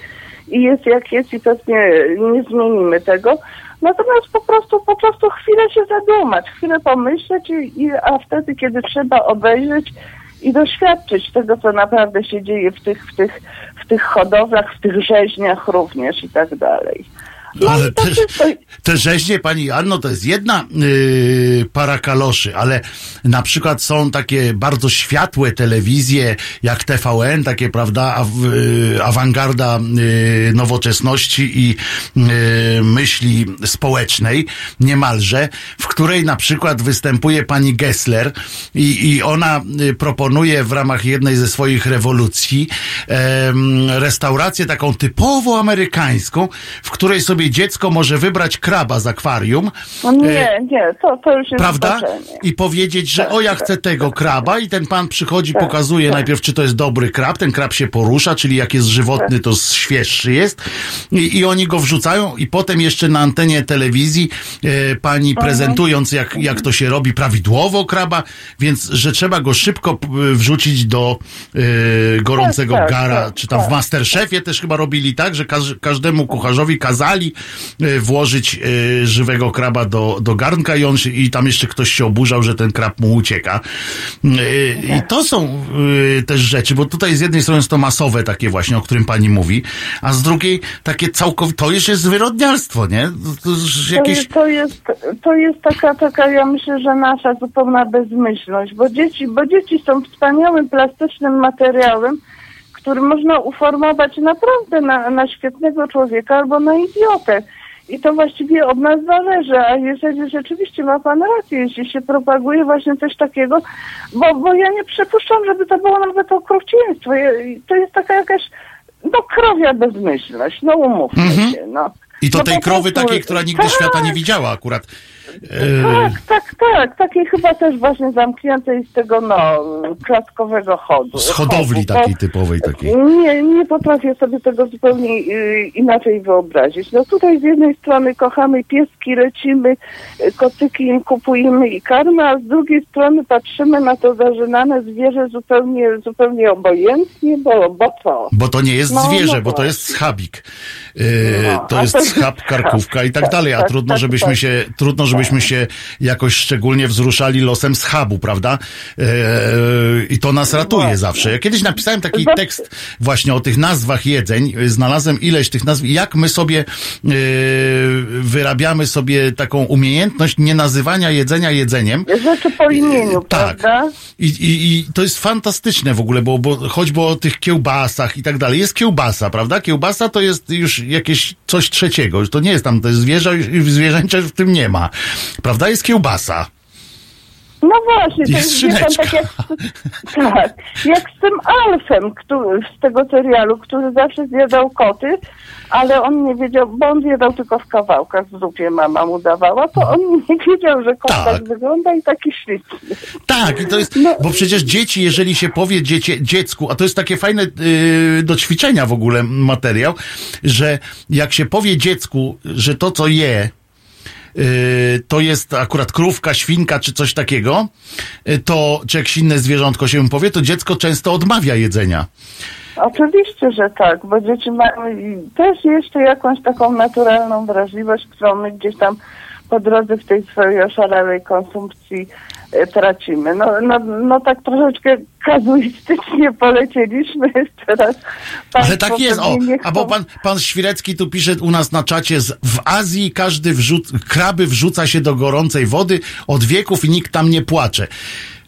i jest jak jest i pewnie nie zmienimy tego. Natomiast po prostu, po prostu chwilę się zadumać, chwilę pomyśleć, i, i, a wtedy, kiedy trzeba obejrzeć i doświadczyć tego, co naprawdę się dzieje w tych, w tych, w tych hodowlach, w tych rzeźniach również i tak dalej. No ale to te, te rzeźnie, pani Anno, to jest jedna yy, para kaloszy, ale na przykład są takie bardzo światłe telewizje, jak TVN, takie, prawda, aw, yy, awangarda yy, nowoczesności i yy, myśli społecznej, niemalże, w której na przykład występuje pani Gessler i, i ona y, proponuje w ramach jednej ze swoich rewolucji restaurację taką typowo amerykańską, w której sobie dziecko może wybrać kraba z akwarium. no e, nie, nie, to, to już jest Prawda? zboczenie. I powiedzieć, że o ja chcę tego kraba i ten pan przychodzi, Tak, pokazuje tak. najpierw, czy to jest dobry krab, ten krab się porusza, czyli jak jest żywotny, to świeższy jest i, i oni go wrzucają i potem jeszcze na antenie telewizji e, pani Mhm. prezentując, jak, jak to się robi prawidłowo kraba, więc, że trzeba go szybko wrzucić do e, gorącego Tak, tak, gara, tak, czy tam w tak. Masterchefie też chyba robili tak, że każ, każdemu kucharzowi kazali e, włożyć e, żywego kraba do, do garnka i on i tam jeszcze ktoś się oburzał, że ten krab mu ucieka. E, I to są też rzeczy, bo tutaj z jednej strony jest to masowe takie właśnie, o którym pani mówi, a z drugiej takie całkowite, to już jest zwyrodnialstwo, nie? To jakieś... jest, to jest, to jest taka, taka, ja myślę, że nasza zupełna bezmyślność, bo dzieci, bo dzieci są wspaniałym plastycznym materiałem, który można uformować naprawdę na, na świetnego człowieka albo na idiotę. I to właściwie od nas zależy, a jeżeli rzeczywiście ma pan rację, jeśli się propaguje właśnie coś takiego, bo, bo ja nie przypuszczam, żeby to było nawet okrucieństwo. To jest taka jakaś, no krowia bezmyślność, no umówmy Mhm. się, no. I to No tej krowy prostu- takiej, która nigdy tak, świata nie widziała akurat. Tak, tak, tak. Takiej chyba też właśnie zamkniętej z tego, no, klaskowego chodu. z hodowli chodu, takiej typowej takiej. Nie, nie potrafię sobie tego zupełnie y, inaczej wyobrazić. No tutaj z jednej strony kochamy pieski, lecimy, y, kocyki im kupujemy i karmy, a z drugiej strony patrzymy na to zażynane zwierzę zupełnie, zupełnie obojętnie, bo, bo co? Bo to nie jest No, zwierzę, no bo to jest schabik. Yy, No, to jest to jest schab, karkówka i tak tak, dalej, a tak, trudno, tak, żebyśmy tak. się, trudno, żebyśmy się jakoś szczególnie wzruszali losem schabu, prawda? Yy, I to nas ratuje zawsze. Ja kiedyś napisałem taki tekst właśnie o tych nazwach jedzeń. Znalazłem ileś tych nazw jak my sobie yy, wyrabiamy sobie taką umiejętność nie nazywania jedzenia jedzeniem. Rzeczy po imieniu, Tak. prawda? I, i, I to jest fantastyczne w ogóle, bo, bo choćby o tych kiełbasach i tak dalej. Jest kiełbasa, prawda? Kiełbasa to jest już jakieś coś trzeciego. To nie jest tam, to jest zwierzę i zwierzęcia w tym nie ma. Prawda? Jest kiełbasa. No właśnie, to Jest jest pan, tak jak, tak, jak z tym Alfem który, z tego serialu, który zawsze zjadał koty, ale on nie wiedział, bo on zjadał tylko w kawałkach w zupie mama mu dawała, to on nie wiedział, że kot Tak. tak, wygląda i taki śliczny. Tak, i to jest, No. bo przecież dzieci, jeżeli się powie dziecie, dziecku, a to jest takie fajne yy, do ćwiczenia w ogóle materiał, że jak się powie dziecku, że to co je, to jest akurat krówka, świnka czy coś takiego, yy, to czy jakieś inne zwierzątko się powie, to dziecko często odmawia jedzenia. Oczywiście, że tak, bo dzieci mają też jeszcze jakąś taką naturalną wrażliwość, którą my gdzieś tam po drodze w tej swojej oszalałej konsumpcji tracimy. No, no, no tak troszeczkę kazuistycznie polecieliśmy teraz. Ale tak jest, o, a bo pan, pan Świrecki tu pisze u nas na czacie, z, w Azji każdy wrzuc, kraby wrzuca się do gorącej wody od wieków i nikt tam nie płacze.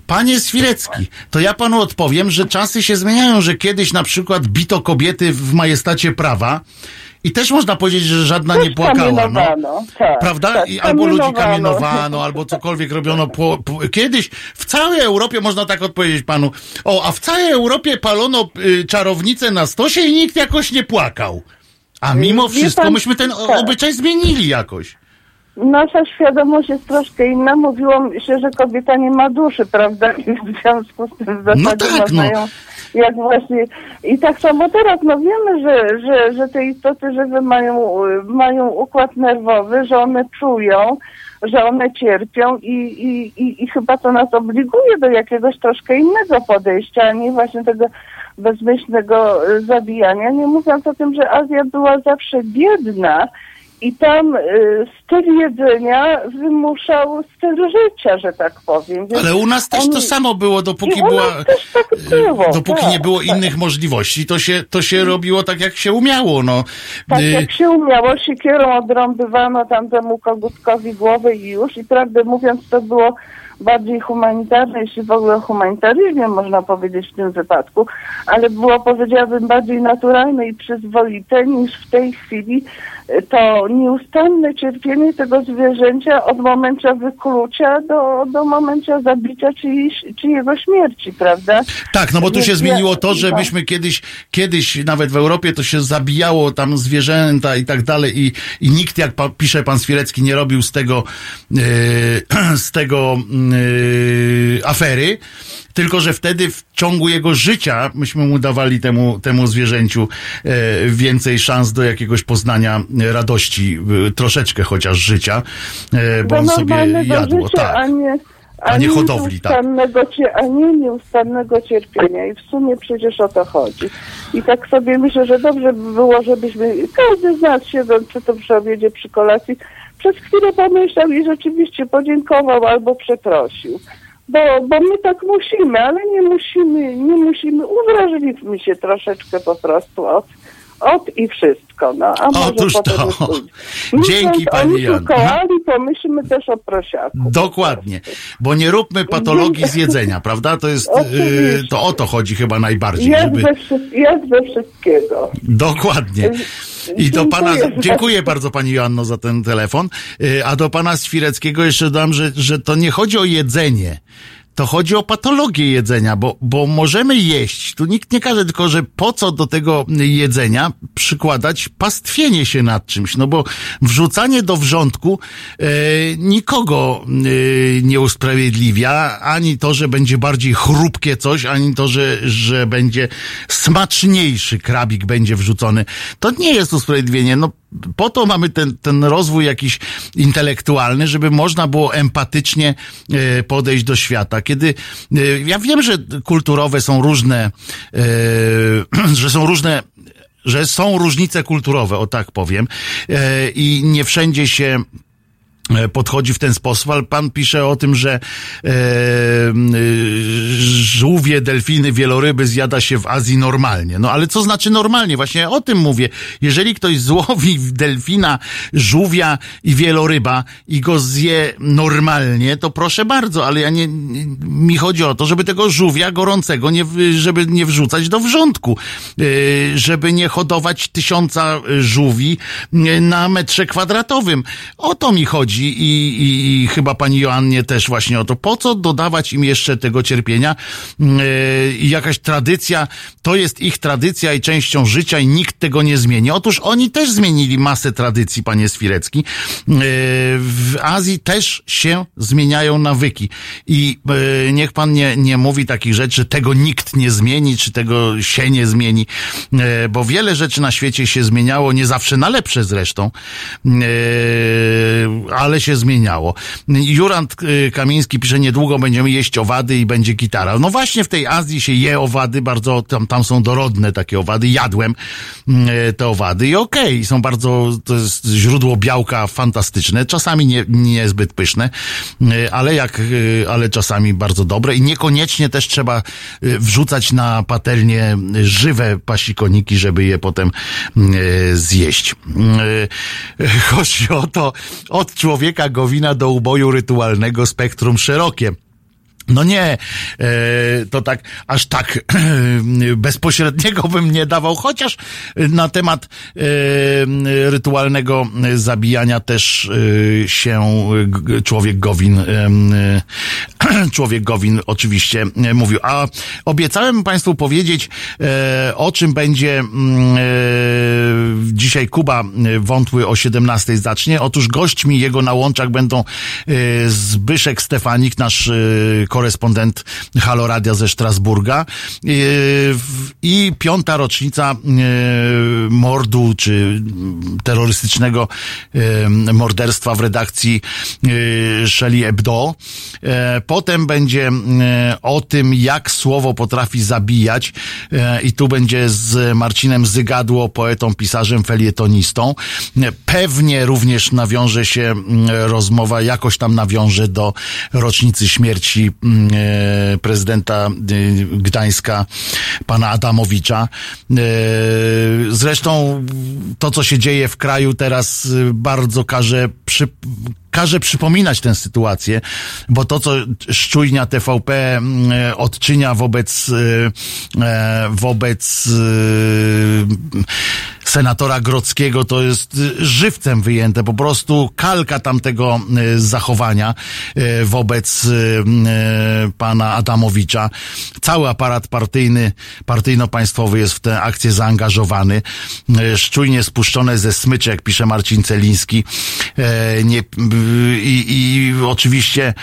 Panie Świrecki, to ja panu odpowiem, że czasy się zmieniają, że kiedyś na przykład bito kobiety w majestacie prawa i też można powiedzieć, że żadna nie płakała. No. Tak, Prawda? tak, I albo ludzi kamienowano. albo cokolwiek robiono. Po, po, kiedyś w całej Europie, można tak odpowiedzieć panu, o, a w całej Europie palono y, czarownicę na stosie i nikt jakoś nie płakał. A mimo Wie wszystko pan, myśmy ten tak. obyczaj zmienili jakoś. Nasza świadomość jest troszkę inna. Mówiło się, że kobieta nie ma duszy, prawda? I w związku z tym w zasadzie No tak, no. ją jak właśnie i tak samo teraz, no wiemy, że, że, że te istoty żywe mają, mają układ nerwowy, że one czują, że one cierpią i, i, i, i chyba to nas obliguje do jakiegoś troszkę innego podejścia, a nie właśnie tego bezmyślnego zabijania. Nie mówiąc o tym, że Azja była zawsze biedna i tam y, styl jedzenia wymuszał styl życia, że tak powiem. Więc Ale u nas też to samo było, dopóki była. tak było, Dopóki tak, nie było tak. innych możliwości, to się, to się robiło tak, jak się umiało. No. Tak Y, jak się umiało, siekierą odrąbywano tamtemu kogutkowi głowę i już. I prawdę mówiąc, to było bardziej humanitarne, jeśli w ogóle o humanitaryzmie można powiedzieć w tym wypadku, ale było, powiedziałabym, bardziej naturalne i przyzwoite niż w tej chwili y, to nieustanne cierpienie tego zwierzęcia od momentu wyklucia do, do momentu zabicia czyjś, czyjego śmierci, prawda? Tak, no bo tu się zmieniło to, że no. myśmy kiedyś, kiedyś nawet w Europie to się zabijało tam zwierzęta i tak dalej i, i nikt, jak pa, pisze pan Swierecki, nie robił z tego, e, z tego e, afery, tylko że wtedy w ciągu jego życia myśmy mu dawali temu, temu zwierzęciu e, więcej szans do jakiegoś poznania radości, e, troszeczkę chociaż życia, e, bo on sobie jadło. życia, Tak. a nie, A nie hodowli, tak. A nie nieustannego cierpienia. I w sumie przecież o to chodzi. I tak sobie myślę, że dobrze by było, żebyśmy, każdy z nas siedząc czy to przy obiedzie, przy kolacji, przez chwilę pomyślał i rzeczywiście podziękował albo przeprosił. Bo, bo my tak musimy, ale nie musimy, nie musimy, uwrażliwmy się troszeczkę po prostu od, od i wszystko. No, a może Otóż potem to. pójdzie. Dzięki, Myśląc pani o Misiu Joanno. Koali, pomyślmy też o prosiaku. Dokładnie, bo nie róbmy patologii z jedzenia, prawda? To jest, y, to o to chodzi chyba najbardziej, Jest żeby... we, jest we wszystkiego. Dokładnie. I do pana, Dziękuję. bardzo pani Joanno za ten telefon. Y, A do pana Świreckiego jeszcze dodam, że, że to nie chodzi o jedzenie. To chodzi o patologię jedzenia, bo, bo możemy jeść. Tu nikt nie każe, tylko że po co do tego jedzenia przykładać pastwienie się nad czymś? No bo wrzucanie do wrzątku e, nikogo e, nie usprawiedliwia, ani to, że będzie bardziej chrupkie coś, ani to, że, że będzie smaczniejszy krabik będzie wrzucony. To nie jest usprawiedliwienie. No, po to mamy ten, ten rozwój jakiś intelektualny, żeby można było empatycznie e, podejść do świata. Kiedy e, ja wiem, że kulturowe są różne, e, że są różne że są różnice kulturowe, o tak powiem, i nie wszędzie się podchodzi w ten sposób, ale pan pisze o tym, że e, y, żółwie, delfiny, wieloryby zjada się w Azji normalnie. No ale co znaczy normalnie? Właśnie o tym mówię. Jeżeli ktoś złowi delfina, żółwia i wieloryba i go zje normalnie, to proszę bardzo, ale ja nie, nie mi chodzi o to, żeby tego żółwia gorącego nie, żeby nie wrzucać do wrzątku, y, żeby nie hodować tysiąca żółwi y, na metrze kwadratowym. O to mi chodzi i, i, i chyba pani Joannie też właśnie o to. Po co dodawać im jeszcze tego cierpienia? Yy, jakaś tradycja, to jest ich tradycja i częścią życia i nikt tego nie zmieni. Otóż oni też zmienili masę tradycji, panie Swirecki. Yy, W Azji też się zmieniają nawyki i yy, niech pan nie, nie mówi takich rzeczy, tego nikt nie zmieni, czy tego się nie zmieni, bo wiele rzeczy na świecie się zmieniało, nie zawsze na lepsze zresztą, ale ale się zmieniało. Jurand y, Kamiński pisze, niedługo będziemy jeść owady i będzie gitara. No właśnie w tej Azji się je owady, bardzo, tam, tam są dorodne takie owady, jadłem y, te owady i okej, okay, są bardzo, to jest źródło białka fantastyczne, czasami nie, niezbyt pyszne, y, ale jak, y, ale czasami bardzo dobre i niekoniecznie też trzeba wrzucać na patelnię żywe pasikoniki, żeby je potem y, zjeść. Chodzi o to, od człowieka Gowina do uboju rytualnego spektrum szerokie. No nie, e, to tak, aż tak bezpośredniego bym nie dawał, chociaż na temat e, rytualnego zabijania też e, się człowiek Gowin, człowiek Gowin oczywiście mówił. A obiecałem Państwu powiedzieć, o czym będzie mm, dzisiaj Kuba Wątły o 17 zacznie. Otóż gośćmi jego na łączach będą Zbyszek Stefanik, nasz e, korespondent Halo Radia ze Strasburga e, i piąta rocznica e, mordu czy terrorystycznego e, morderstwa w redakcji Shelley Hebdo. Potem będzie o tym, jak słowo potrafi zabijać i tu będzie z Marcinem Zygadło, poetą, pisarzem, felietonistą. Pewnie również nawiąże się mm, rozmowa, jakoś tam nawiąże do rocznicy śmierci prezydenta e, Gdańska, pana Adamowicza. E, Zresztą to, co się dzieje w kraju teraz e, bardzo każe przy, każe przypominać tę sytuację, bo to, co szczujnia TVP mm, e, odczynia wobec, e, e, wobec senatora Grodzkiego, to jest żywcem wyjęte, po prostu kalka tamtego zachowania wobec pana Adamowicza. Cały aparat partyjny, partyjno-państwowy jest w tę akcję zaangażowany. Szczujnie spuszczone ze smyczy, jak pisze Marcin Celiński. Nie, i, I oczywiście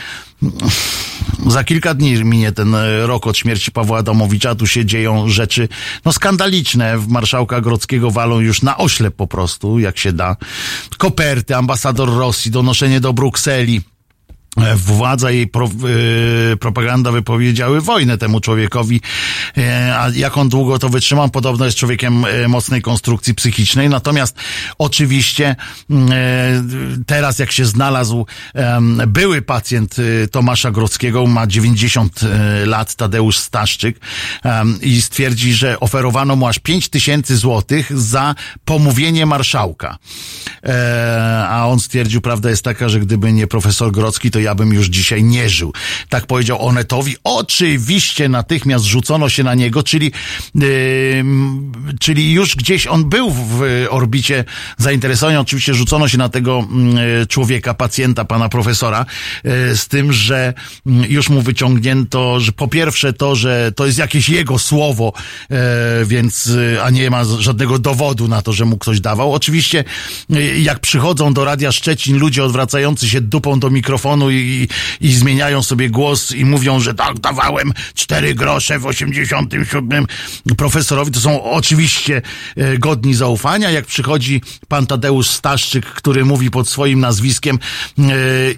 za kilka dni minie ten e, rok od śmierci Pawła Adamowicza. Tu się dzieją rzeczy no skandaliczne. W marszałka Grodzkiego walą już na oślep po prostu, jak się da. Koperty, ambasador Rosji, donoszenie do Brukseli. E, Władza i pro, e, propaganda wypowiedziały wojnę temu człowiekowi, e, a jak on długo to wytrzymał, podobno jest człowiekiem mocnej konstrukcji psychicznej. Natomiast oczywiście mm, teraz jak się znalazł były pacjent Tomasza Grodzkiego, ma 90 e, lat, Tadeusz Staszczyk i stwierdzi, że oferowano mu aż 5 tysięcy złotych za pomówienie marszałka. A on stwierdził, prawda jest taka, że gdyby nie profesor Grodzki, to ja bym już dzisiaj nie żył. Tak powiedział Onetowi. Oczywiście natychmiast rzucono się na niego, czyli, yy, czyli już gdzieś on był w orbicie zainteresowania. Oczywiście rzucono się na tego yy, człowieka, pacjenta, pana profesora, yy, z tym, że yy, już mu wyciągnięto, że po pierwsze to, że to jest jakieś jego słowo, yy, więc, yy, a nie ma żadnego dowodu na to, że mu ktoś dawał. Oczywiście, jak przychodzą do Radia Szczecin ludzie odwracający się dupą do mikrofonu i, i, i zmieniają sobie głos i mówią, że tak, dawałem cztery grosze w 87 profesorowi, to są oczywiście e, godni zaufania. Jak przychodzi pan Tadeusz Staszczyk, który mówi pod swoim nazwiskiem e,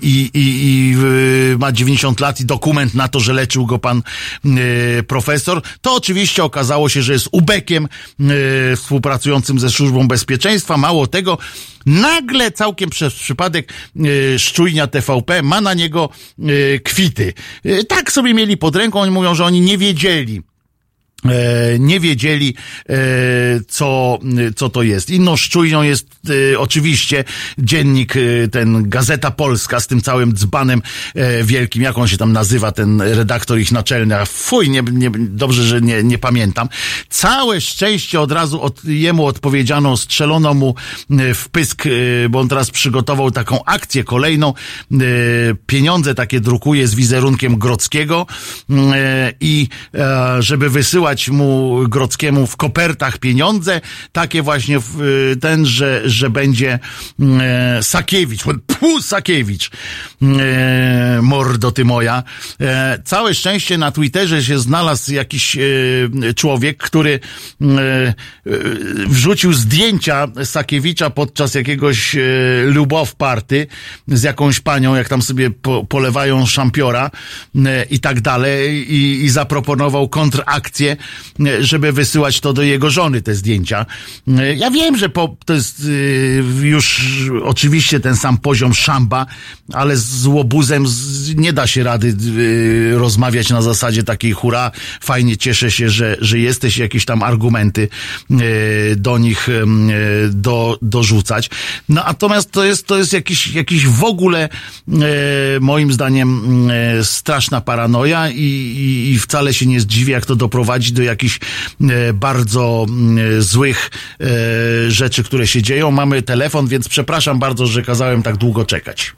i, i, i e, ma 90 lat i dokument na to, że leczył go pan profesor, to oczywiście okazało się, że jest ubekiem współpracującym ze służbą bezpieczeństwa. Mało tego, nagle całkiem przez przypadek e, szczujnia TVP ma na niego e, kwity. E, tak sobie mieli pod ręką, oni mówią, że oni nie wiedzieli. E, nie wiedzieli, e, co, co to jest. Inną szczujnią jest e, oczywiście dziennik, ten Gazeta Polska z tym całym dzbanem wielkim, jak on się tam nazywa, ten redaktor ich naczelny, a fuj, nie, nie, dobrze, że nie, nie pamiętam. Całe szczęście od razu od, jemu odpowiedziano, strzelono mu w pysk, bo on teraz przygotował taką akcję kolejną, pieniądze takie drukuje z wizerunkiem Grodzkiego e, i żeby wysyłać wysyłać mu Grockiemu w kopertach pieniądze, takie właśnie w, y, ten, że, że będzie e, Sakiewicz, Puh, Sakiewicz, e, mordo ty moja. E, całe szczęście na Twitterze się znalazł jakiś e, człowiek, który e, e, wrzucił zdjęcia Sakiewicza podczas jakiegoś e, Lubow Party z jakąś panią, jak tam sobie po, polewają szampiora e, i tak dalej i, i zaproponował kontrakcję, żeby wysyłać to do jego żony, te zdjęcia. Ja wiem, że po, to jest e, już oczywiście ten sam poziom szamba, ale z łobuzem nie da się rady e, rozmawiać na zasadzie takiej hura, fajnie cieszę się, że, że jesteś jakieś tam argumenty e, do nich do, dorzucać. No natomiast to jest, to jest jakiś, jakiś w ogóle moim zdaniem straszna paranoja i, i, i wcale się nie zdziwię, jak to doprowadzi do jakichś e, bardzo mm, złych e, rzeczy, które się dzieją. Mamy telefon, więc przepraszam bardzo, że kazałem tak długo czekać.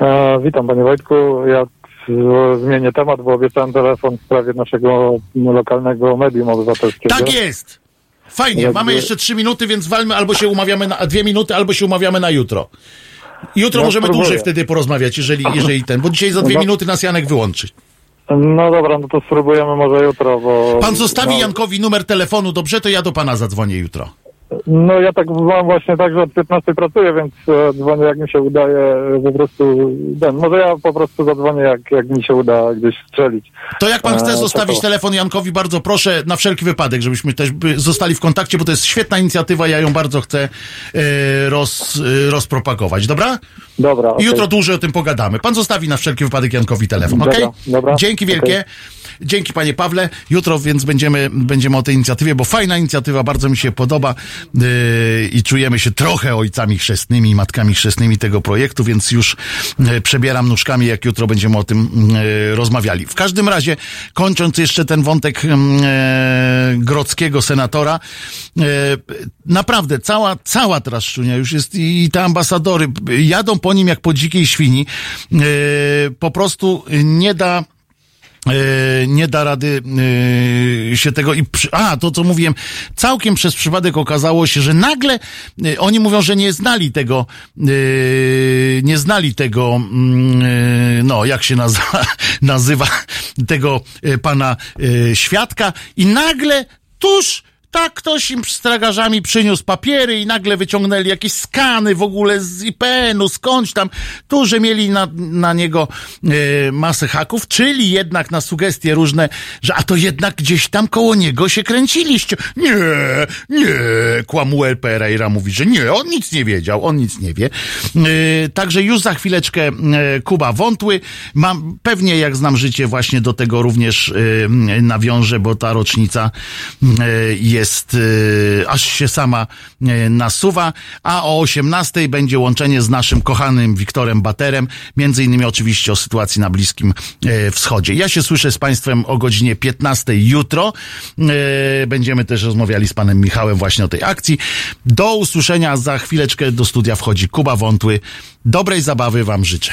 E, witam panie Wojtku. Ja e, zmienię temat, bo obiecałem telefon w sprawie naszego lokalnego medium obywatelskiego. Tak jest! Fajnie, Jakby- mamy jeszcze trzy minuty, więc walmy albo się umawiamy na dwie minuty, albo się umawiamy na jutro. Jutro No, możemy dłużej wtedy porozmawiać, jeżeli, jeżeli ten, bo dzisiaj za dwie No. minuty nas Janek wyłączy. No dobra, no to spróbujemy może jutro, bo... Pan zostawi no, Jankowi numer telefonu, dobrze? To ja do pana zadzwonię jutro. No ja tak mam właśnie tak, że od 15 pracuję, więc e, dzwonię jak mi się udaje e, po prostu... Ten, może ja po prostu zadzwonię jak, jak mi się uda gdzieś strzelić. To jak pan chce E, zostawić to- telefon Jankowi, bardzo proszę, na wszelki wypadek, żebyśmy też zostali w kontakcie, bo to jest świetna inicjatywa, ja ją bardzo chcę e, roz, e, rozpropagować, dobra? Dobra, I jutro dłużej o tym pogadamy. Pan zostawi na wszelki wypadek Jankowi telefon, Dobra, okej? dobra, Dzięki okej. wielkie. Dzięki panie Pawle. Jutro więc będziemy, będziemy o tej inicjatywie, bo fajna inicjatywa, bardzo mi się podoba yy, i czujemy się trochę ojcami chrzestnymi i matkami chrzestnymi tego projektu, więc już yy, przebieram nóżkami, jak jutro będziemy o tym yy, rozmawiali. W każdym razie, kończąc jeszcze ten wątek yy, grodzkiego senatora, yy, naprawdę cała, cała traszczunia już jest i, i te ambasadory jadą po nim jak po dzikiej świni. Yy, po prostu nie da nie da rady e, się tego i przy, a to co mówiłem całkiem przez przypadek okazało się, że nagle e, oni mówią, że nie znali tego e, nie znali tego mm, e, no jak się nazywa, nazywa tego e, pana e, świadka i nagle tuż tak ktoś im z tragarzami przyniósł papiery i nagle wyciągnęli jakieś skany w ogóle z IPN-u, skądś tam, tu, że mieli na, na niego e, masę haków, czyli jednak na sugestie różne, że a to jednak gdzieś tam koło niego się kręciliście. Nie, nie, Kłamuel Pereira mówi, że nie, on nic nie wiedział, on nic nie wie. E, także już za chwileczkę e, Kuba Wątły. Mam pewnie, jak znam życie, właśnie do tego również nawiążę, bo ta rocznica e, jest, e, aż się sama e, nasuwa, a o 18 będzie łączenie z naszym kochanym Wiktorem Baterem, między innymi oczywiście o sytuacji na Bliskim e, Wschodzie. Ja się słyszę z Państwem o godzinie 15 jutro. Będziemy też rozmawiali z Panem Michałem właśnie o tej akcji. Do usłyszenia za chwileczkę do studia wchodzi Kuba Wątły. Dobrej zabawy Wam życzę.